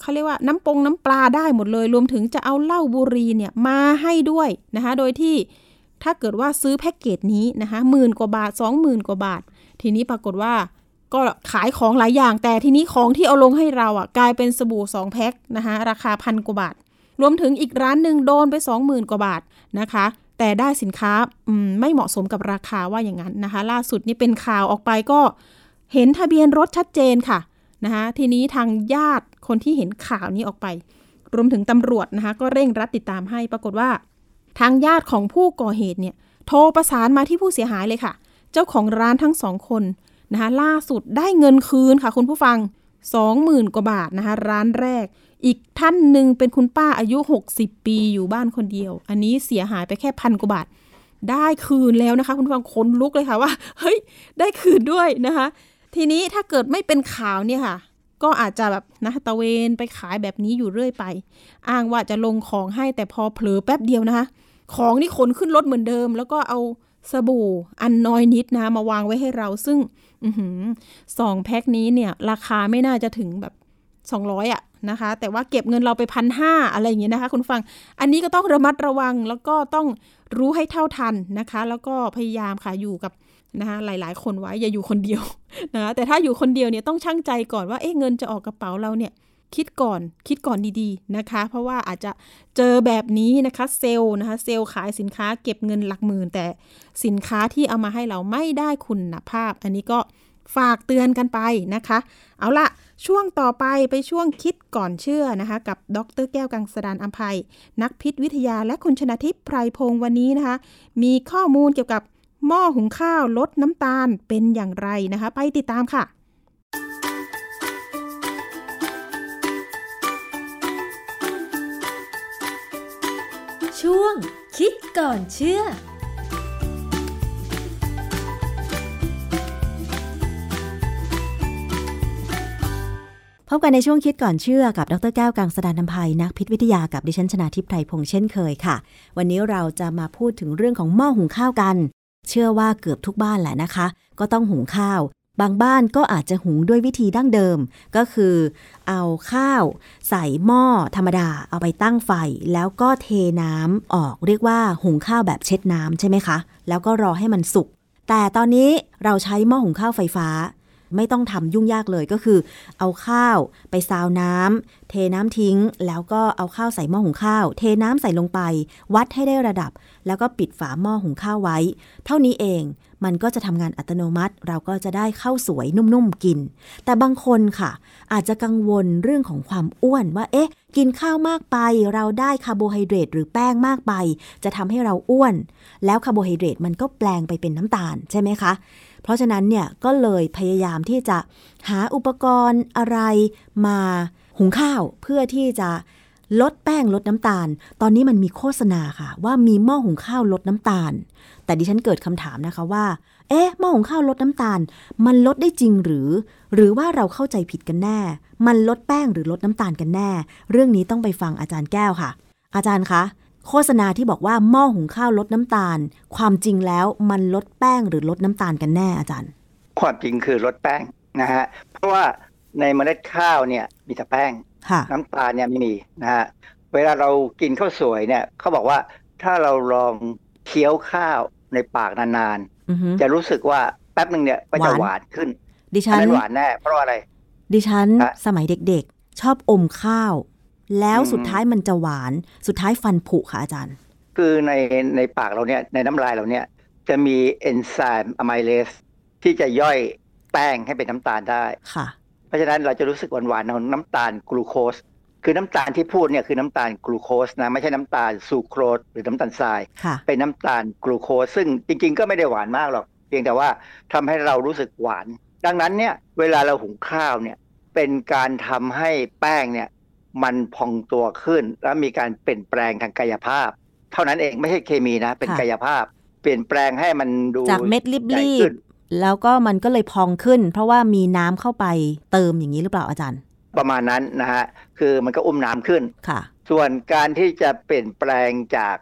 เขาเรียกว่าน้ำปงน้ำปลาได้หมดเลย รวมถึงจะเอาเหล้าบุรีเนี่ยมาให้ด้วยนะคะ โดยที่ถ้าเกิดว่าซื้อแพ็กเกจนี้นะคะหมื่นกว่าบาท 20,000 กว่าบาท ทีนี้ปรากฏว่าก็ขายของหลายอย่าง แต่ทีนี้ของที่เอาลงให้เราอะกลายเป็นสบู่2แพ็คนะคะราคาพันกว่าบาท รวมถึงอีกร้านหนึ่งโดนไป 20,000 กว่าบาทนะคะ แต่ได้สินค้าไม่เหมาะสมกับราคาว่าอย่างนั้นนะคะ ล่าสุดนี่เป็นข่าวออกไปก็เห็นทะเบียนรถชัดเจนค่ะนะคะทีนี้ทางญาติคนที่เห็นข่าวนี้ออกไป รวมถึงตำรวจนะคะ ก็เร่งรัดติดตามให้ปรากฏว่า ทางญาติของผู้ก่อเหตุเนี่ยโทรประสานมาที่ผู้เสียหายเลยค่ะ เจ้าของร้านทั้งสองคนนะคะล่าสุดได้เงินคืนค่ะคุณผู้ฟัง 20,000 กว่าบาทนะคะร้านแรก อีกท่านหนึ่งเป็นคุณป้าอายุ 60 ปีอยู่บ้านคนเดียว อันนี้เสียหายไปแค่พันกว่าบาท ได้คืนแล้วนะคะ คุณฟังขนลุกเลยค่ะว่า เฮ้ย ได้คืนด้วยนะคะ ทีนี้ถ้าเกิดไม่เป็นข่าวเนี่ยค่ะ ก็อาจจะแบบนะตะเวนไปขายแบบนี้อยู่เรื่อยไป อ้างว่าจะลงของให้แต่พอเผลอแป๊บเดียวนะคะ ของนี่ขนขึ้นรถเหมือนเดิม แล้วก็เอาสบู่อันน้อยนิดนะมาวางไว้ให้เราซึ่งสองแพ็คนี้เนี่ย ราคาไม่น่าจะถึงแบบ สองร้อยอะนะคะ แต่ว่าเก็บเงินเราไปพันห้าอะไรอย่างเงี้ยนะคะ คุณฟัง อันนี้ก็ต้องระมัดระวังแล้วก็ต้องรู้ให้เท่าทันนะคะ แล้วก็พยายามค่ะอยู่กับนะคะหลาย ๆ คนไว้อย่าอยู่คนเดียวนะคะแต่ถ้าอยู่คนเดียวเนี่ยต้องชั่งใจก่อนว่าเอ๊ะเงินจะออกกระเป๋าเราเนี่ยคิดก่อนคิดก่อนดีๆนะคะ เพราะว่าอาจจะเจอแบบนี้นะคะเซลล์นะคะเซลล์ขายสินค้าเก็บเงินหลักหมื่น แต่สินค้าที่เอามาให้เราไม่ได้คุณภาพ อันนี้ก็ฝากเตือนกันไปนะคะ เอาละ ช่วงต่อไปไปช่วงคิดก่อนเชื่อนะคะ กับดรแก้วกังสดานอัมภัย นักพิษวิทยาและคุณชนะทิพย์ไพรพงศ์วันนี้นะคะ มีข้อมูลเกี่ยวกับหม้อหุงข้าวลดน้ำตาลเป็นอย่างไรนะคะ ไปติดตามค่ะ ช่วงคิดก่อนเชื่อ พบกันในช่วงคิดก่อนเชื่อกับดรแก้วกังสดานนภัยนักพิษวิทยากับดิฉันชนาทิพไพรพงษ์เช่นเคยค่ะ วันนี้เราจะมาพูดถึงเรื่องของหม้อหุงข้าวกัน เชื่อว่าเกือบทุกบ้านแหละนะคะ ก็ต้องหุงข้าว บางบ้านก็อาจจะหุงด้วยวิธีดั้งเดิม ก็คือ เอาข้าว ใส่หม้อธรรมดา เอาไปตั้งไฟ แล้วก็เทน้ำออกเรียกว่าหุงข้าวแบบเช็ดน้ำใช่ไหมคะ แล้วก็รอให้มันสุกแต่ตอนนี้เราใช้หม้อหุงข้าวไฟฟ้า ไม่ต้องทำยุ่งยากเลยก็คือ เอาข้าวไปซาวน้ำเทน้ำทิ้ง แล้วก็เอาข้าวใส่หม้อหุงข้าว เทน้ำใส่ลงไป วัดให้ได้ระดับ แล้วก็ปิดฝาหม้อหุงข้าวไว้ เท่านี้เองมันก็จะทำงานอัตโนมัติ เราก็จะได้ข้าวสวยนุ่มๆกิน แต่บางคนค่ะ อาจจะกังวลเรื่องของความอ้วนว่า เอ๊ะ กินข้าวมากไป เราได้คาร์โบไฮเดรตหรือแป้งมากไป จะทำให้เราอ้วน แล้วคาร์โบไฮเดรตมันก็แปลงไปเป็นน้ำตาลใช่ไหมคะ เพราะฉะนั้นเนี่ยก็เลยพยายามที่จะหาอุปกรณ์อะไรมาหุงข้าวเพื่อที่จะลดแป้งลดน้ำตาล ตอนนี้มันมีโฆษณาค่ะ ว่ามีหม้อหุงข้าวลดน้ำตาล แต่ดิฉันเกิดคำถามนะคะว่า เอ๊ะหม้อหุงข้าวลดน้ำตาล มันลดได้จริงหรือ หรือว่าเราเข้าใจผิดกันแน่ มันลดแป้งหรือลดน้ำตาลกันแน่ เรื่องนี้ต้องไปฟังอาจารย์แก้วค่ะ อาจารย์คะ โฆษณาที่บอกว่าหม้อหุงข้าวลดน้ำตาล ความจริงแล้วมันลดแป้งหรือลดน้ำตาลกันแน่อาจารย์ ความจริงคือลดแป้งนะฮะเพราะว่าในเมล็ดข้าวเนี่ยมีแต่แป้งค่ะน้ำตาลเนี่ยไม่มีนะฮะเวลาเรากินข้าวสวยเนี่ยเขาบอกว่าถ้าเราลองเคี้ยวข้าวในปากนานอือฮึๆจะรู้สึกว่าแป๊บหนึ่งเนี่ยก็จะหวานหวานขึ้น ดิอัฉันนนั้นหวานแน่เพราะอะไร ดิฉันฮะสมัยเด็กๆ ชอบอมข้าว แล้วอืมสุดท้ายมันจะหวานสุดท้ายฟันผุค่ะอาจารย์ คือในในปากเราเนี่ยในน้ำลายเราเนี่ยจะมีเอนไซม์อะไมเลสที่จะย่อยแป้งให้เป็นน้ำตาลได้ค่ะ เพราะฉะนั้นเราจะรู้สึกหวานๆของน้ำตาลกลูโคสคือน้ำตาลที่พูดเนี่ยคือน้ำตาลกลูโคสนะไม่ใช่น้ำตาลซูโครสหรือน้ำตาลทรายค่ะเป็นน้ำตาลกลูโคสซึ่งจริง ๆ ก็ไม่ได้หวานมากหรอก เพียงแต่ว่าทำให้เรารู้สึกหวาน ดังนั้นเนี่ยเวลาเราหุงข้าวเนี่ยเป็นการทำให้แป้งเนี่ย มันพองตัวขึ้น แล้วมีการเปลี่ยนแปลงทางกายภาพ เท่านั้นเองไม่ใช่เคมีนะ เป็นค่ะกายภาพ เปลี่ยนแปลงให้มันดูจากเม็ดรีใหญ่บขึ้นๆแล้วก็มันก็เลยพองขึ้น เพราะว่ามีน้ำเข้าไปเติมอย่างนี้หรือเปล่าอาจารย์ ประมาณนั้นนะฮะคือมันก็อุ้มน้ำขึ้นค่ะ ส่วนการที่จะเปลี่ยนแปลงจาก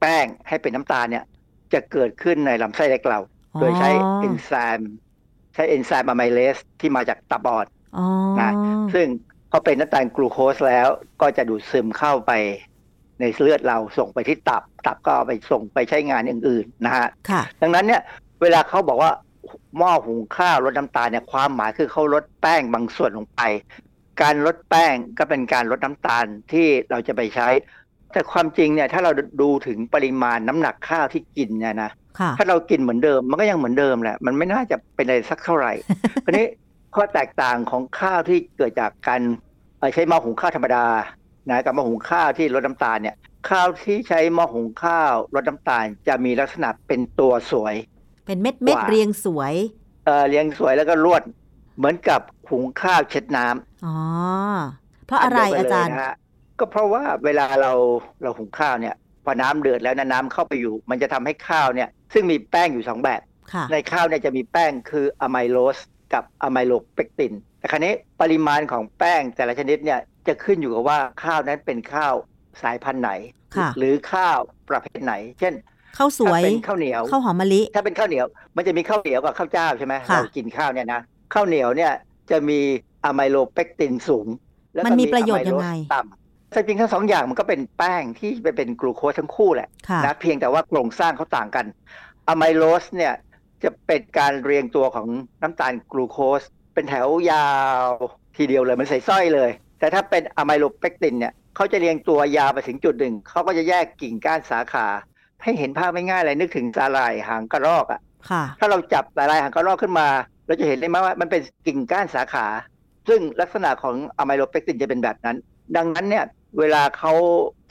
แป้งให้เป็นน้ำตาลเนี่ยจะเกิดขึ้นในลำไส้เล็กเราอ๋อโดยใช้เอนไซม์ใช้เอนไซม์อะไมเลสที่มาจากตับอ่อนอ๋อนะซึ่ง พอเป็นน้ำตาลกลูโคสแล้วก็จะดูดซึมเข้าไปในเลือดเราส่งไปที่ตับ ตับก็เอาไปส่งไปใช้งานอย่างอื่นนะฮะค่ะดังนั้นเนี่ยเวลาเขาบอกว่าหม้อหุงข้าวลดน้ำตาลเนี่ยความหมายคือเขาลดแป้งบางส่วนลงไป การลดแป้งก็เป็นการลดน้ำตาลที่เราจะไปใช้ แต่ความจริงเนี่ยถ้าเราดูถึงปริมาณน้ำหนักข้าวที่กินเนี่ยนะค่ะถ้าเรากินเหมือนเดิมมันก็ยังเหมือนเดิมแหละมันไม่น่าจะเป็นอะไรสักเท่าไหร่คราวนี้ ข้อแตกต่างของข้าวที่เกิดจากการเอ่อใช้หม้อหุงข้าวธรรมดานะกับหม้อหุงข้าวที่ลดน้ำตาลเนี่ยข้าวที่ใช้หม้อหุงข้าวลดน้ำตาลจะมีลักษณะเป็นตัวสวย เป็นเม็ดเม็ดกว่าเรียงสวยเอ่อเรียงสวยแล้วก็รวดเหมือนกับหุงข้าวเช็ดน้ำอ๋อเพราะอะไรนเดีวกันอาจารย์เลนะฮะก็เพราะว่าเวลาเราเราหุงข้าวเนี่ยพอน้ำเดือดแล้วนะน้ำเข้าไปอยู่ มันจะทำให้ข้าวเนี่ยซึ่งมีแป้งอยู่สองแบบค่ะในข้าวเนี่ยจะมีแป้งคืออะไมโลส กับอะไมโลเปกติน แต่คราวนี้ปริมาณของแป้งแต่ละชนิดเนี่ยจะขึ้นอยู่กับว่าข้าวนั้นเป็นข้าวสายพันธุ์ไหนค่ะหรือข้าวประเภทไหน เช่นข้าวสวยถ้าเป็นข้าวเหนียวข้าวหอมมะลิ ถ้าเป็นข้าวเหนียว มันจะมีข้าวเหนียวกับข้าวเจ้าใช่ไหมค่ะเรากินข้าวเนี่ยนะข้าวเหนียวเนี่ยจะมีอะไมโลเปกตินสูง แล้วก็มันมีประโยชน์ยังไงอะมโลสต่ำแต่จริงๆทั้งสองอย่างมันก็เป็นแป้งที่ไปเป็นกลูโคสทั้งคู่แหละค่ะนะเพียงแต่ว่าโครงสร้างเขาต่างกันอะไมโลสเนี่ย จะเป็นการเรียงตัวของน้ำตาลกลูโคส เป็นแถวยาวทีเดียวเลยมันใส่สร้อยเลย แต่ถ้าเป็นอะไมโลเปกตินเนี่ยเขาจะเรียงตัวยาวไปถึงจุดหนึ่งเขาก็จะแยกกิ่งก้านสาขา ให้เห็นภาพไม่ง่ายเลยนึกถึงสาหร่ายหางกระรอกอะค่ะ ถ้าเราจับสาหร่ายหางกระรอกขึ้นมา เราจะเห็นได้ไหมว่ามันเป็นกิ่งก้านสาขา ซึ่งลักษณะของอะไมโลเปกตินจะเป็นแบบนั้น ดังนั้นเนี่ยเวลาเขา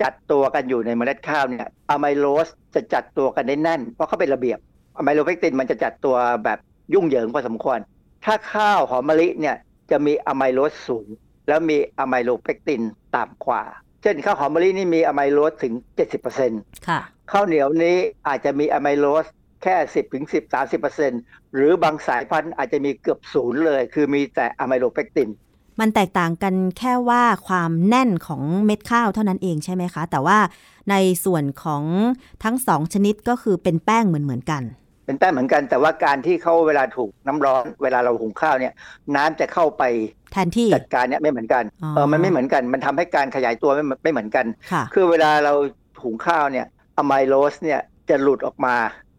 จัดตัวกันอยู่ในเมล็ดข้าวเนี่ยอะไมโลสจะจัดตัวกันได้แน่นเพราะเขาเป็นระเบียบอะ ไมโลเปกตินมันจะจัดตัวแบบยุ่งเหยิงพอสมควร ถ้าข้าวหอมมะลิเนี่ยจะมีอะไมโลสสูง แล้วมีอะไมโลเปกตินต่ำกว่า เช่นข้าวหอมมะลินี่มีอะไมโลสถึง 70%ค่ะข้าวเหนียวนี้อาจจะมีอะไมโลสแค่ 10ถึง10 30หรือบางสายพันธุ์อาจจะมีเกือบศูนย์เลย คือมีแต่อะไมโลเปกตินมันแตกต่างกันแค่ว่าความแน่นของเม็ดข้าวเท่านั้นเองใช่ไหมคะ แต่ว่าในส่วนของทั้งสองชนิดก็คือเป็นแป้งเหมือนเหมือนๆกัน เป็นแป้งเหมือนกันแต่ว่าการที่เขาเวลาถูกน้ำร้อน เวลาเราหุงข้าวเนี่ย น้ำจะเข้าไปแทนที่จัดการเนี่ยไม่เหมือนกันอ๋อเออมันไม่เหมือนกัน มันทำให้การขยายตัวไม่เหมือนไม่เหมือนกันค่ะคือเวลาเราหุงข้าวเนี่ยอะไมโลสเนี่ยจะหลุดออกมา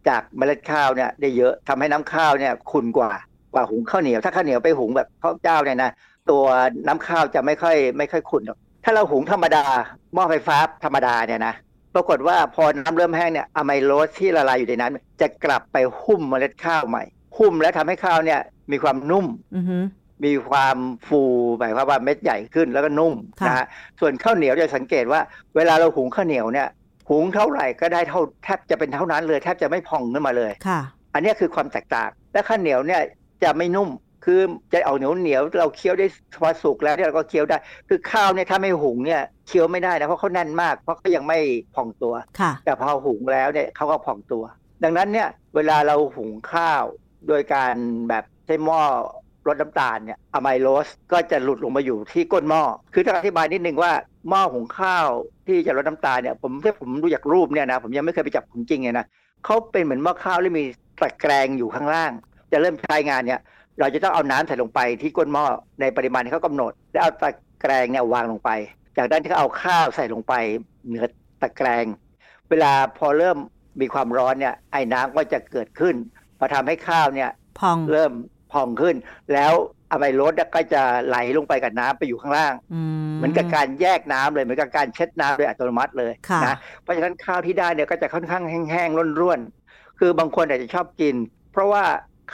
จากเมล็ดข้าวเนี่ยได้เยอะทำให้น้ำข้าวเนี่ยขุ่นกว่ากว่าหุงข้าวเหนียว ถ้าข้าวเหนียวไปหุงแบบข้าวเจ้าเนี่ยนะตัวน้ำข้าวจะไม่ค่อยไม่ค่อยขุ่นหรอกถ้าเราหุงธรรมดาหม้อไฟฟ้าธรรมดาเนี่ยนะ ปรากฏว่าพอน้ำเริ่มแห้งเนี่ยอะไมโลสที่ละลายอยู่ในนั้น จะกลับไปหุ้มเมล็ดข้าวใหม่ หุ้มและทำให้ข้าวเนี่ยมีความนุ่มอือฮึมีความฟูหมายความว่าเม็ดใหญ่ขึ้นแล้วก็นุ่มค่ะนะฮะส่วนข้าวเหนียวจะสังเกตว่า เวลาเราหุงข้าวเหนียวเนี่ยหุงเท่าไหร่ก็ได้เท่าแทบจะเป็นเท่านั้นเลยแทบจะไม่พองขึ้นมาเลยค่ะ อันเนี้ยคือความแตกต่างและข้าวเหนียวเนี่ยจะไม่นุ่ม คือจะเอาเหนียวเหนียวเราเคี้ยวได้พอสุกแล้วเนี่ยเราก็เคี้ยวได้ คือข้าวเนี่ยถ้าไม่หุงเนี่ยเคี้ยวไม่ได้นะเพราะเขาแน่นมากเพราะเขายังไม่พองตัวค่ะแต่พอหุงแล้วเนี่ยเขาก็พองตัว ดังนั้นเนี่ยเวลาเราหุงข้าว โดยการแบบใช้หม้อลดน้ำตาลเนี่ยอะไมโลสก็จะหลุดลงมาอยู่ที่ก้นหม้อ คือต้องอธิบายนิดนึงว่าหม้อหุงข้าวที่จะลดน้ำตาลเนี่ยผมที่ผมดูจากรูปเนี่ยนะผมยังไม่เคยไปจับของจริงเลยนะเขาเป็นเหมือนหม้อข้าวที่มีตะแกรงอยู่ข้างล่าง จะเริ่มใช้งานเนี่ย เราจะต้องเอาน้ำใส่ลงไปที่ก้นหม้อในปริมาณที่เขากำหนด แล้วเอาตะแกรงเนี่ยวางลงไป จากนั้นที่เขาเอาข้าวใส่ลงไปเหนือตะแกรง เวลาพอเริ่มมีความร้อนเนี่ยไอ้น้ำก็จะเกิดขึ้นพอทำให้ข้าวเนี่ยพองเริ่มพองขึ้น แล้วอะไมโลสก็จะไหลลงไปกับน้ำไปอยู่ข้างล่างอืมเหมือนกับการแยกน้ำเลยเหมือนกับการเช็ดน้ำโดยอัตโนมัติเลยค่ะนะเพราะฉะนั้นข้าวที่ได้เนี่ยก็จะค่อนข้างแห้งๆร่วนๆคือบางคนอาจจะชอบกิน เพราะว่า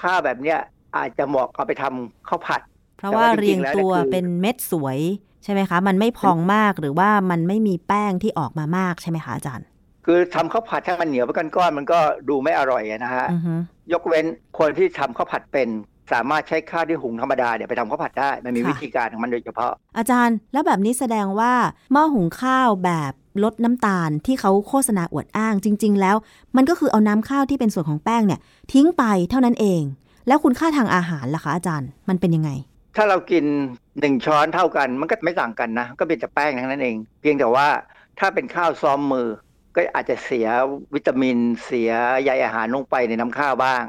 ข้าวแบบเนี้ย อาจจะเหมาะเอาไปทำข้าวผัด เพราะว่าแต่ว่าจริงๆเรียงตัวแล้วเนี่ยคือเป็นเม็ดสวยใช่ไหมคะ มันไม่พองมากหรือว่ามันไม่มีแป้งที่ออกมามากใช่ไหมคะอาจารย์ คือทำข้าวผัดถ้ามันเหนียวเป็นก้อนๆมันก็ดูไม่อร่อยอะนะฮะอือฮึยกเว้นคนที่ทำข้าวผัดเป็นสามารถใช้ข้าวที่หุงธรรมดาเนี่ยไปทำข้าวผัดได้ มันมีค่ะวิธีการของมันโดยเฉพาะ อาจารย์ แล้วแบบนี้แสดงว่าหม้อหุงข้าวแบบลดน้ำตาลที่เขาโฆษณาอวดอ้างจริง ๆ แล้ว มันก็คือเอาน้ำข้าวที่เป็นส่วนของแป้งเนี่ย ทิ้งไปเท่านั้นเอง แล้วคุณค่าทางอาหารล่ะคะอาจารย์ มันเป็นยังไง ถ้าเรากินหนึ่งช้อนเท่ากัน มันก็ไม่ต่างกันนะ ก็เป็นแต่แป้งทั้งนั้นเอง เพียงแต่ว่าถ้าเป็นข้าวซ้อมมือ ก็อาจจะเสียวิตามิน เสียใยอาหารลงไปในน้ำข้าวบ้าง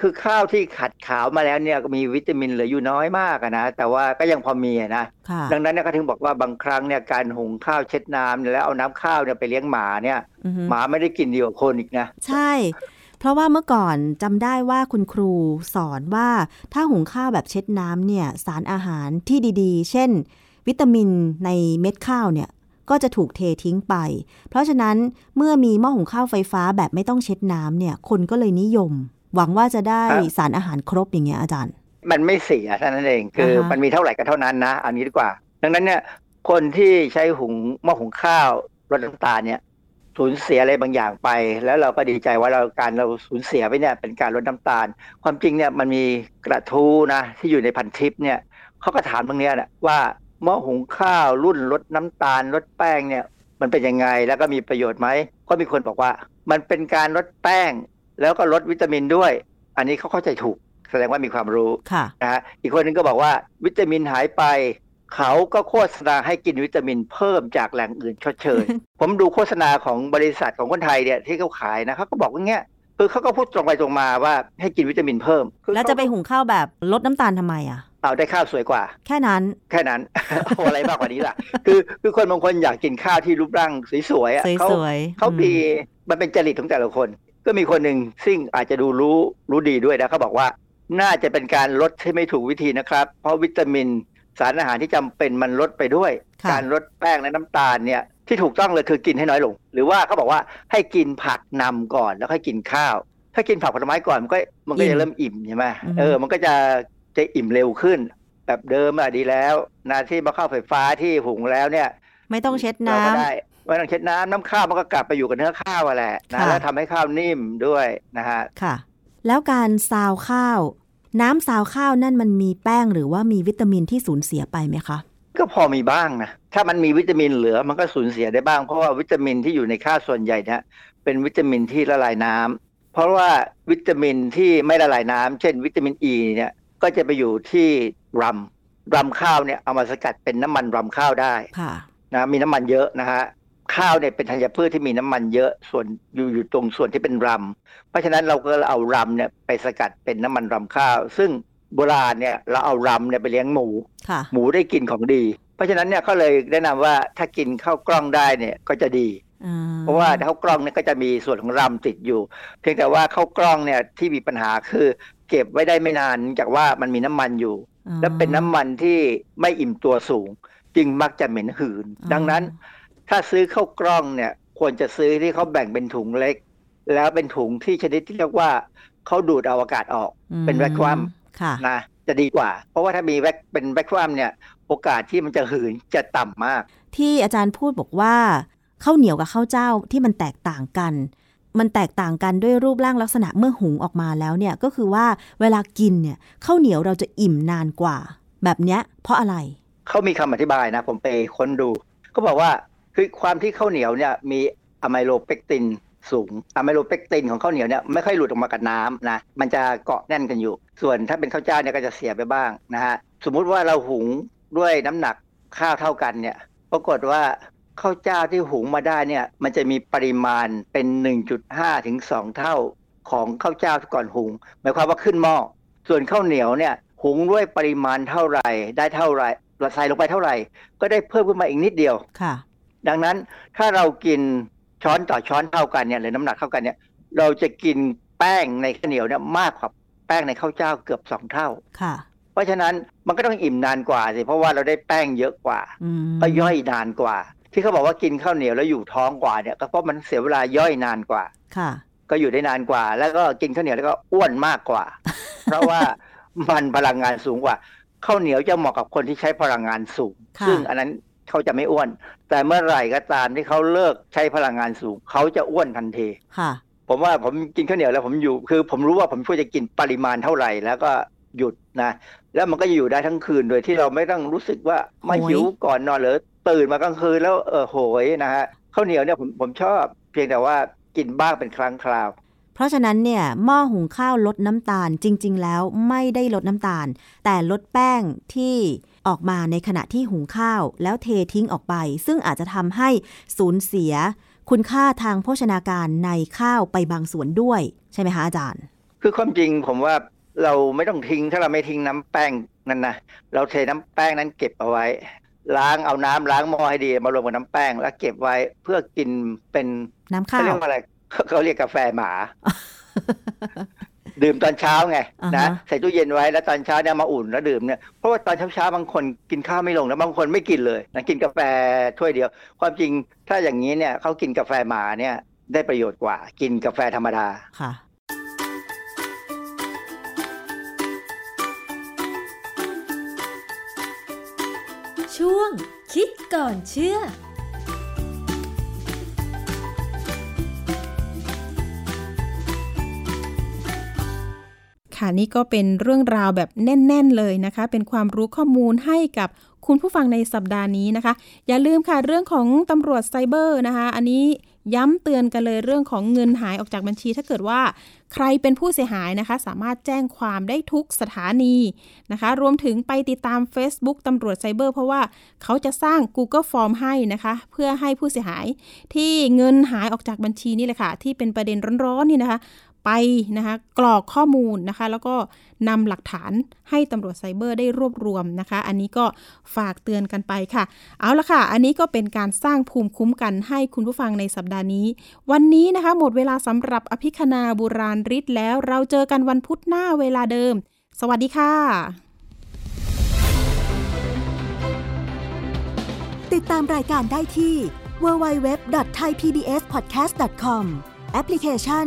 คือข้าวที่ขัดขาวมาแล้วเนี่ยก็มีวิตามินเหลืออยู่น้อยมากอะนะ แต่ว่าก็ยังพอมีอะนะค่ะดังนั้นเนี่ยก็ถึงบอกว่าบางครั้งเนี่ยการหุงข้าวเช็ดน้ำเนี่ยแล้วเอาน้ำข้าวเนี่ยไปเลี้ยงหมาเนี่ยอือฮึหมาไม่ได้กินดีกว่าคนอีกนะ ใช่เพ ราะว่าเมื่อก่อนจำได้ว่าคุณครูสอนว่าถ้าหุงข้าวแบบเช็ดน้ำเนี่ยสารอาหารที่ดีๆ เช่น วิตามินในเม็ดข้าวเนี่ยก็จะถูกเททิ้งไป เพราะฉะนั้นเมื่อมีหม้อหุงข้าวไฟฟ้าแบบไม่ต้องเช็ดน้ำเนี่ยคนก็เลยนิยม หวังว่าจะได้ครับสารอาหารครบอย่างเงี้ยอาจารย์ มันไม่เสียเท่านั้นเองคืออาฮะมันมีเท่าไหร่ก็เท่านั้นนะอันนี้ดีกว่า ดังนั้นเนี่ยคนที่ใช้หุงหม้อหุงข้าวลดน้ำตาลเนี่ย สูญเสียอะไรบางอย่างไป แล้วเราก็ดีใจว่าเราการเราสูญเสียไปเนี่ยเป็นการลดน้ำตาล ความจริงเนี่ยมันมีกระทู้นะที่อยู่ในพันทิปเนี่ยเขาก็ถามตรงเนี้ยนะว่าหม้อหุงข้าวรุ่นลดน้ำตาลลดแป้งเนี่ยมันเป็นยังไงแล้วก็มีประโยชน์ไหมก็มีคนบอกว่า มันเป็นการลดแป้ง แล้วก็ลดวิตามินด้วย อันนี้เขาเข้าใจถูกแสดงว่ามีความรู้ค่ะนะฮะอีกคนนึงก็บอกว่าวิตามินหายไป เขาก็โฆษณาให้กินวิตามินเพิ่มจากแหล่งอื่นชดเชย ผมดูโฆษณาของบริษัทของคนไทยเนี่ยที่เขาขายนะเขาก็บอกว่าเงี้ยคือเขาก็พูดตรงไปตรงมาว่าให้กินวิตามินเพิ่มคือแล้วจะไปหุงข้าวแบบลดน้ำตาลทำไมอะเอาได้ข้าวสวยกว่า แค่นั้น แค่นั้นเอาอะไรมากกว่านี้ล่ะ คือคือคนบางคนอยากกินข้าวที่รูปร่างสวยๆอะเขาสวยๆเขาอืมมีมันเป็นจริตของแต่ละคน ก็มีคนหนึ่งซึ่งอาจจะดูรู้รู้ดีด้วยนะเขาบอกว่า น่าจะเป็นการลดที่ไม่ถูกวิธีนะครับ เพราะวิตามิน สารอาหารที่จำเป็นมันลดไปด้วยค่ะการลดแป้งและน้ำตาลเนี่ยที่ถูกต้องเลยคือกินให้น้อยลง หรือว่าเขาบอกว่าให้กินผักนำก่อนแล้วค่อยกินข้าว ถ้ากินผักผลไม้ก่อนมันก็มันก็จะเริ่มอิ่มใช่ไหมเออมันก็จะจะอิ่มเร็วขึ้น แบบเดิมอะดีแล้วนาที่มาเข้าวไฟฟ้าที่หุงแล้วเนี่ย ไม่ต้องเช็ดเราน้ำก็ได้ไม่ต้องเช็ดน้ำน้ำข้าวมันก็กลับไปอยู่กับเนื้อข้าวอะแหละนะค่ะแล้วทำให้ข้าวนิ่มด้วยนะฮะค่ะ แล้วการซาวข้าว น้ำซาวข้าวนั่นมันมีแป้งหรือว่ามีวิตามินที่สูญเสียไปไหมคะ ก็พอมีบ้างนะ ถ้ามันมีวิตามินเหลือมันก็สูญเสียได้บ้าง เพราะว่าวิตามินที่อยู่ในข้าวส่วนใหญ่เนี่ยเป็นวิตามินที่ละลายน้ำเพราะว่าวิตามินที่ไม่ละลายน้ำเช่น วิตามินอ e ีเนี่ยก็จะไปอยู่ที่รำรำข้าวเนี่ยเอามาสกัดเป็นน้ำมันรำข้าวได้ค่ะนะมีน้ำมันเยอะนะฮะ ข้าวเนี่ยเป็นธัญพืชที่มีน้ำมันเยอะส่วนอยู่อยู่ตรงส่วนที่เป็นรำเพราะฉะนั้นเราก็เอารำเนี่ยไปสกัดเป็นน้ำมันรำข้าว ซึ่งโบราณเนี่ยเราเอารำเนี่ยไปเลี้ยงหมูค่ะหมูได้กินของดี เพราะฉะนั้นเนี่ยเขาเลยแนะนำว่าถ้ากินข้าวกล้องได้เนี่ยก็จะดีอ่าเพราะว่าข้าวกล้องเนี่ยก็จะมีส่วนของรำติดอยู่ เพียงแต่ว่าข้าวกล้องเนี่ยที่มีปัญหาคือเก็บไว้ได้ไม่นานเนื่องจากว่ามันมีน้ำมันอยู่อ่าและเป็นน้ำมันที่ไม่อิ่มตัวสูง จึงมักจะเหม็นหืนอ่าดังนั้น ถ้าซื้อข้าวกล้องเนี่ย ควรจะซื้อที่เขาแบ่งเป็นถุงเล็ก แล้วเป็นถุงที่ชนิดที่เรียกว่าเขาดูดเอาอากาศออกเป็นแวคคัมค่ะนะจะดีกว่า เพราะว่าถ้ามีแวคเป็นแวคคัมเนี่ย โอกาสที่มันจะหืนจะต่ำมาก ที่อาจารย์พูดบอกว่าข้าวเหนียวกับข้าวเจ้าที่มันแตกต่างกัน มันแตกต่างกันด้วยรูปร่างลักษณะเมื่อหุงออกมาแล้วเนี่ยก็คือว่าเวลากินเนี่ยข้าวเหนียวเราจะอิ่มนานกว่า แบบเนี้ยเพราะอะไรเขามีคำอธิบายนะ ผมไปค้นดูเขาบอกว่า คือความที่ข้าวเหนียวเนี่ยมีอะไมโลเปกตินสูงอะไมโลเปกตินของข้าวเหนียวเนี่ยไม่ค่อยหลุดออกมากับน้ำนะมันจะเกาะแน่นกันอยู่ ส่วนถ้าเป็นข้าวเจ้าเนี่ยก็จะเสียไปบ้างนะฮะสมมุติว่าเราหุงด้วยน้ำหนักข้าวเท่ากันเนี่ยปรากฏว่าข้าวเจ้าที่หุงมาได้เนี่ยมันจะมีปริมาณเป็น 1.5 ถึง 2 เท่าของข้าวเจ้าก่อนหุง หมายความว่าขึ้นหม้อส่วนข้าวเหนียวเนี่ยหุงด้วยปริมาณเท่าไหร่ ได้เท่าไหร่เราใส่ลงไปเท่าไหร่ ก็ได้เพิ่มขึ้นมาอีกนิดเดียวค่ะ ดังนั้นถ้าเรากินช้อนต่อช้อนเท่ากันเนี่ยหรือน้ำหนักเท่ากันเนี่ยเราจะกินแป้งในข้าวเหนียวเนี่ยมากกว่าแป้งในข้าวเจ้าเกือบสองเท่าค่ะ เพราะฉะนั้นมันก็ต้องอิ่มนานกว่าสิเพราะว่าเราได้แป้งเยอะกว่าอืมก็ย่อยนานกว่า ที่เขาบอกว่ากินข้าวเหนียวแล้วอยู่ท้องกว่าเนี่ยก็เพราะมันเสียเวลาย่อยนานกว่าค่ะ ก็อยู่ได้นานกว่า แล้วก็กินข้าวเหนียวแล้วก็อ้วนมากกว่า เพราะว่ามันพลังงานสูงกว่าข้าวเหนียวจะเหมาะกับคนที่ใช้พลังงานสูงค่ะซึ่งอันนั้น เขาจะไม่อ้วน แต่เมื่อไหร่ก็ตามที่เขาเลิกใช้พลังงานสูง เขาจะอ้วนทันทีค่ะ ผมว่าผมกินข้าวเหนียวแล้วผมอยู่ คือ ผมรู้ว่าผมควรจะกินปริมาณเท่าไหร่แล้วก็หยุดนะ แล้วมันก็จะอยู่ได้ทั้งคืนโดยที่เราไม่ต้องรู้สึกว่าไม่โหยหิวก่อนนอนหรือตื่นมากลางคืนแล้วเออโหยนะฮะข้าวเหนียวเนี่ยผมผมชอบ เพียงแต่ว่ากินบ้างเป็นครั้งคราว เพราะฉะนั้นเนี่ยหม้อหุงข้าวลดน้ำตาลจริง ๆ แล้วไม่ได้ลดน้ำตาล แต่ลดแป้งที่ ออกมาในขณะที่หุงข้าว แล้วเททิ้งออกไป ซึ่งอาจจะทำให้สูญเสีย คุณค่าทางโภชนาการในข้าวไปบางส่วนด้วย ใช่ไหมคะอาจารย์ คือความจริงผมว่าเราไม่ต้องทิ้งถ้าเราไม่ทิ้งน้ำแป้งนั่นนะเราเทน้ำแป้งนั้นเก็บเอาไว้ ล้างเอาน้ำล้างหม้อให้ดีมารวมกับน้ำแป้ง แล้วเก็บไว้เพื่อกินเป็นน้ำเขาข้าเรีวยกว่าอะไรเขาเรียกกาแฟหมา ดื่มตอนเช้าไงอ่านะฮะใส่ตู้เย็นไว้แล้วตอนเช้าเนี่ยมาอุ่นแล้วดื่มเนี่ยเพราะว่าตอนเช้าๆบางคนกินข้าวไม่ลงแล้วบางคนไม่กินเลยนะกินกาแฟถ้วยเดียว ความจริงถ้าอย่างนี้เนี่ยเขากินกาแฟหมาเนี่ยได้ประโยชน์กว่า กินกาแฟธรรมดาค่ะช่วงคิดก่อนเชื่อ ค่ะนี่ก็เป็นเรื่องราวแบบแน่น ๆ เลยนะคะ เป็นความรู้ข้อมูลให้กับคุณผู้ฟังในสัปดาห์นี้นะคะ อย่าลืมค่ะเรื่องของตำรวจไซเบอร์นะคะ อันนี้ย้ำเตือนกันเลยเรื่องของเงินหายออกจากบัญชี ถ้าเกิดว่าใครเป็นผู้เสียหายนะคะ สามารถแจ้งความได้ทุกสถานีนะคะ รวมถึงไปติดตาม Facebook ตำรวจไซเบอร์เพราะว่าเขาจะสร้าง Google Form ให้นะคะ เพื่อให้ผู้เสียหายที่เงินหายออกจากบัญชีนี่แหละค่ะ ที่เป็นประเด็นร้อนๆนี่นะคะ ไปนะคะกรอกข้อมูลนะคะ แล้วก็นำหลักฐานให้ตำรวจไซเบอร์ได้รวบรวมนะคะ อันนี้ก็ฝากเตือนกันไปค่ะ เอาละค่ะ อันนี้ก็เป็นการสร้างภูมิคุ้มกันให้คุณผู้ฟังในสัปดาห์นี้ วันนี้นะคะ หมดเวลาสำหรับอภิคณาบุราริศแล้วเราเจอกันวันพุธหน้าเวลาเดิม สวัสดีค่ะ ติดตามรายการได้ที่ www.thaipbspodcast.com แอปพลิเคชัน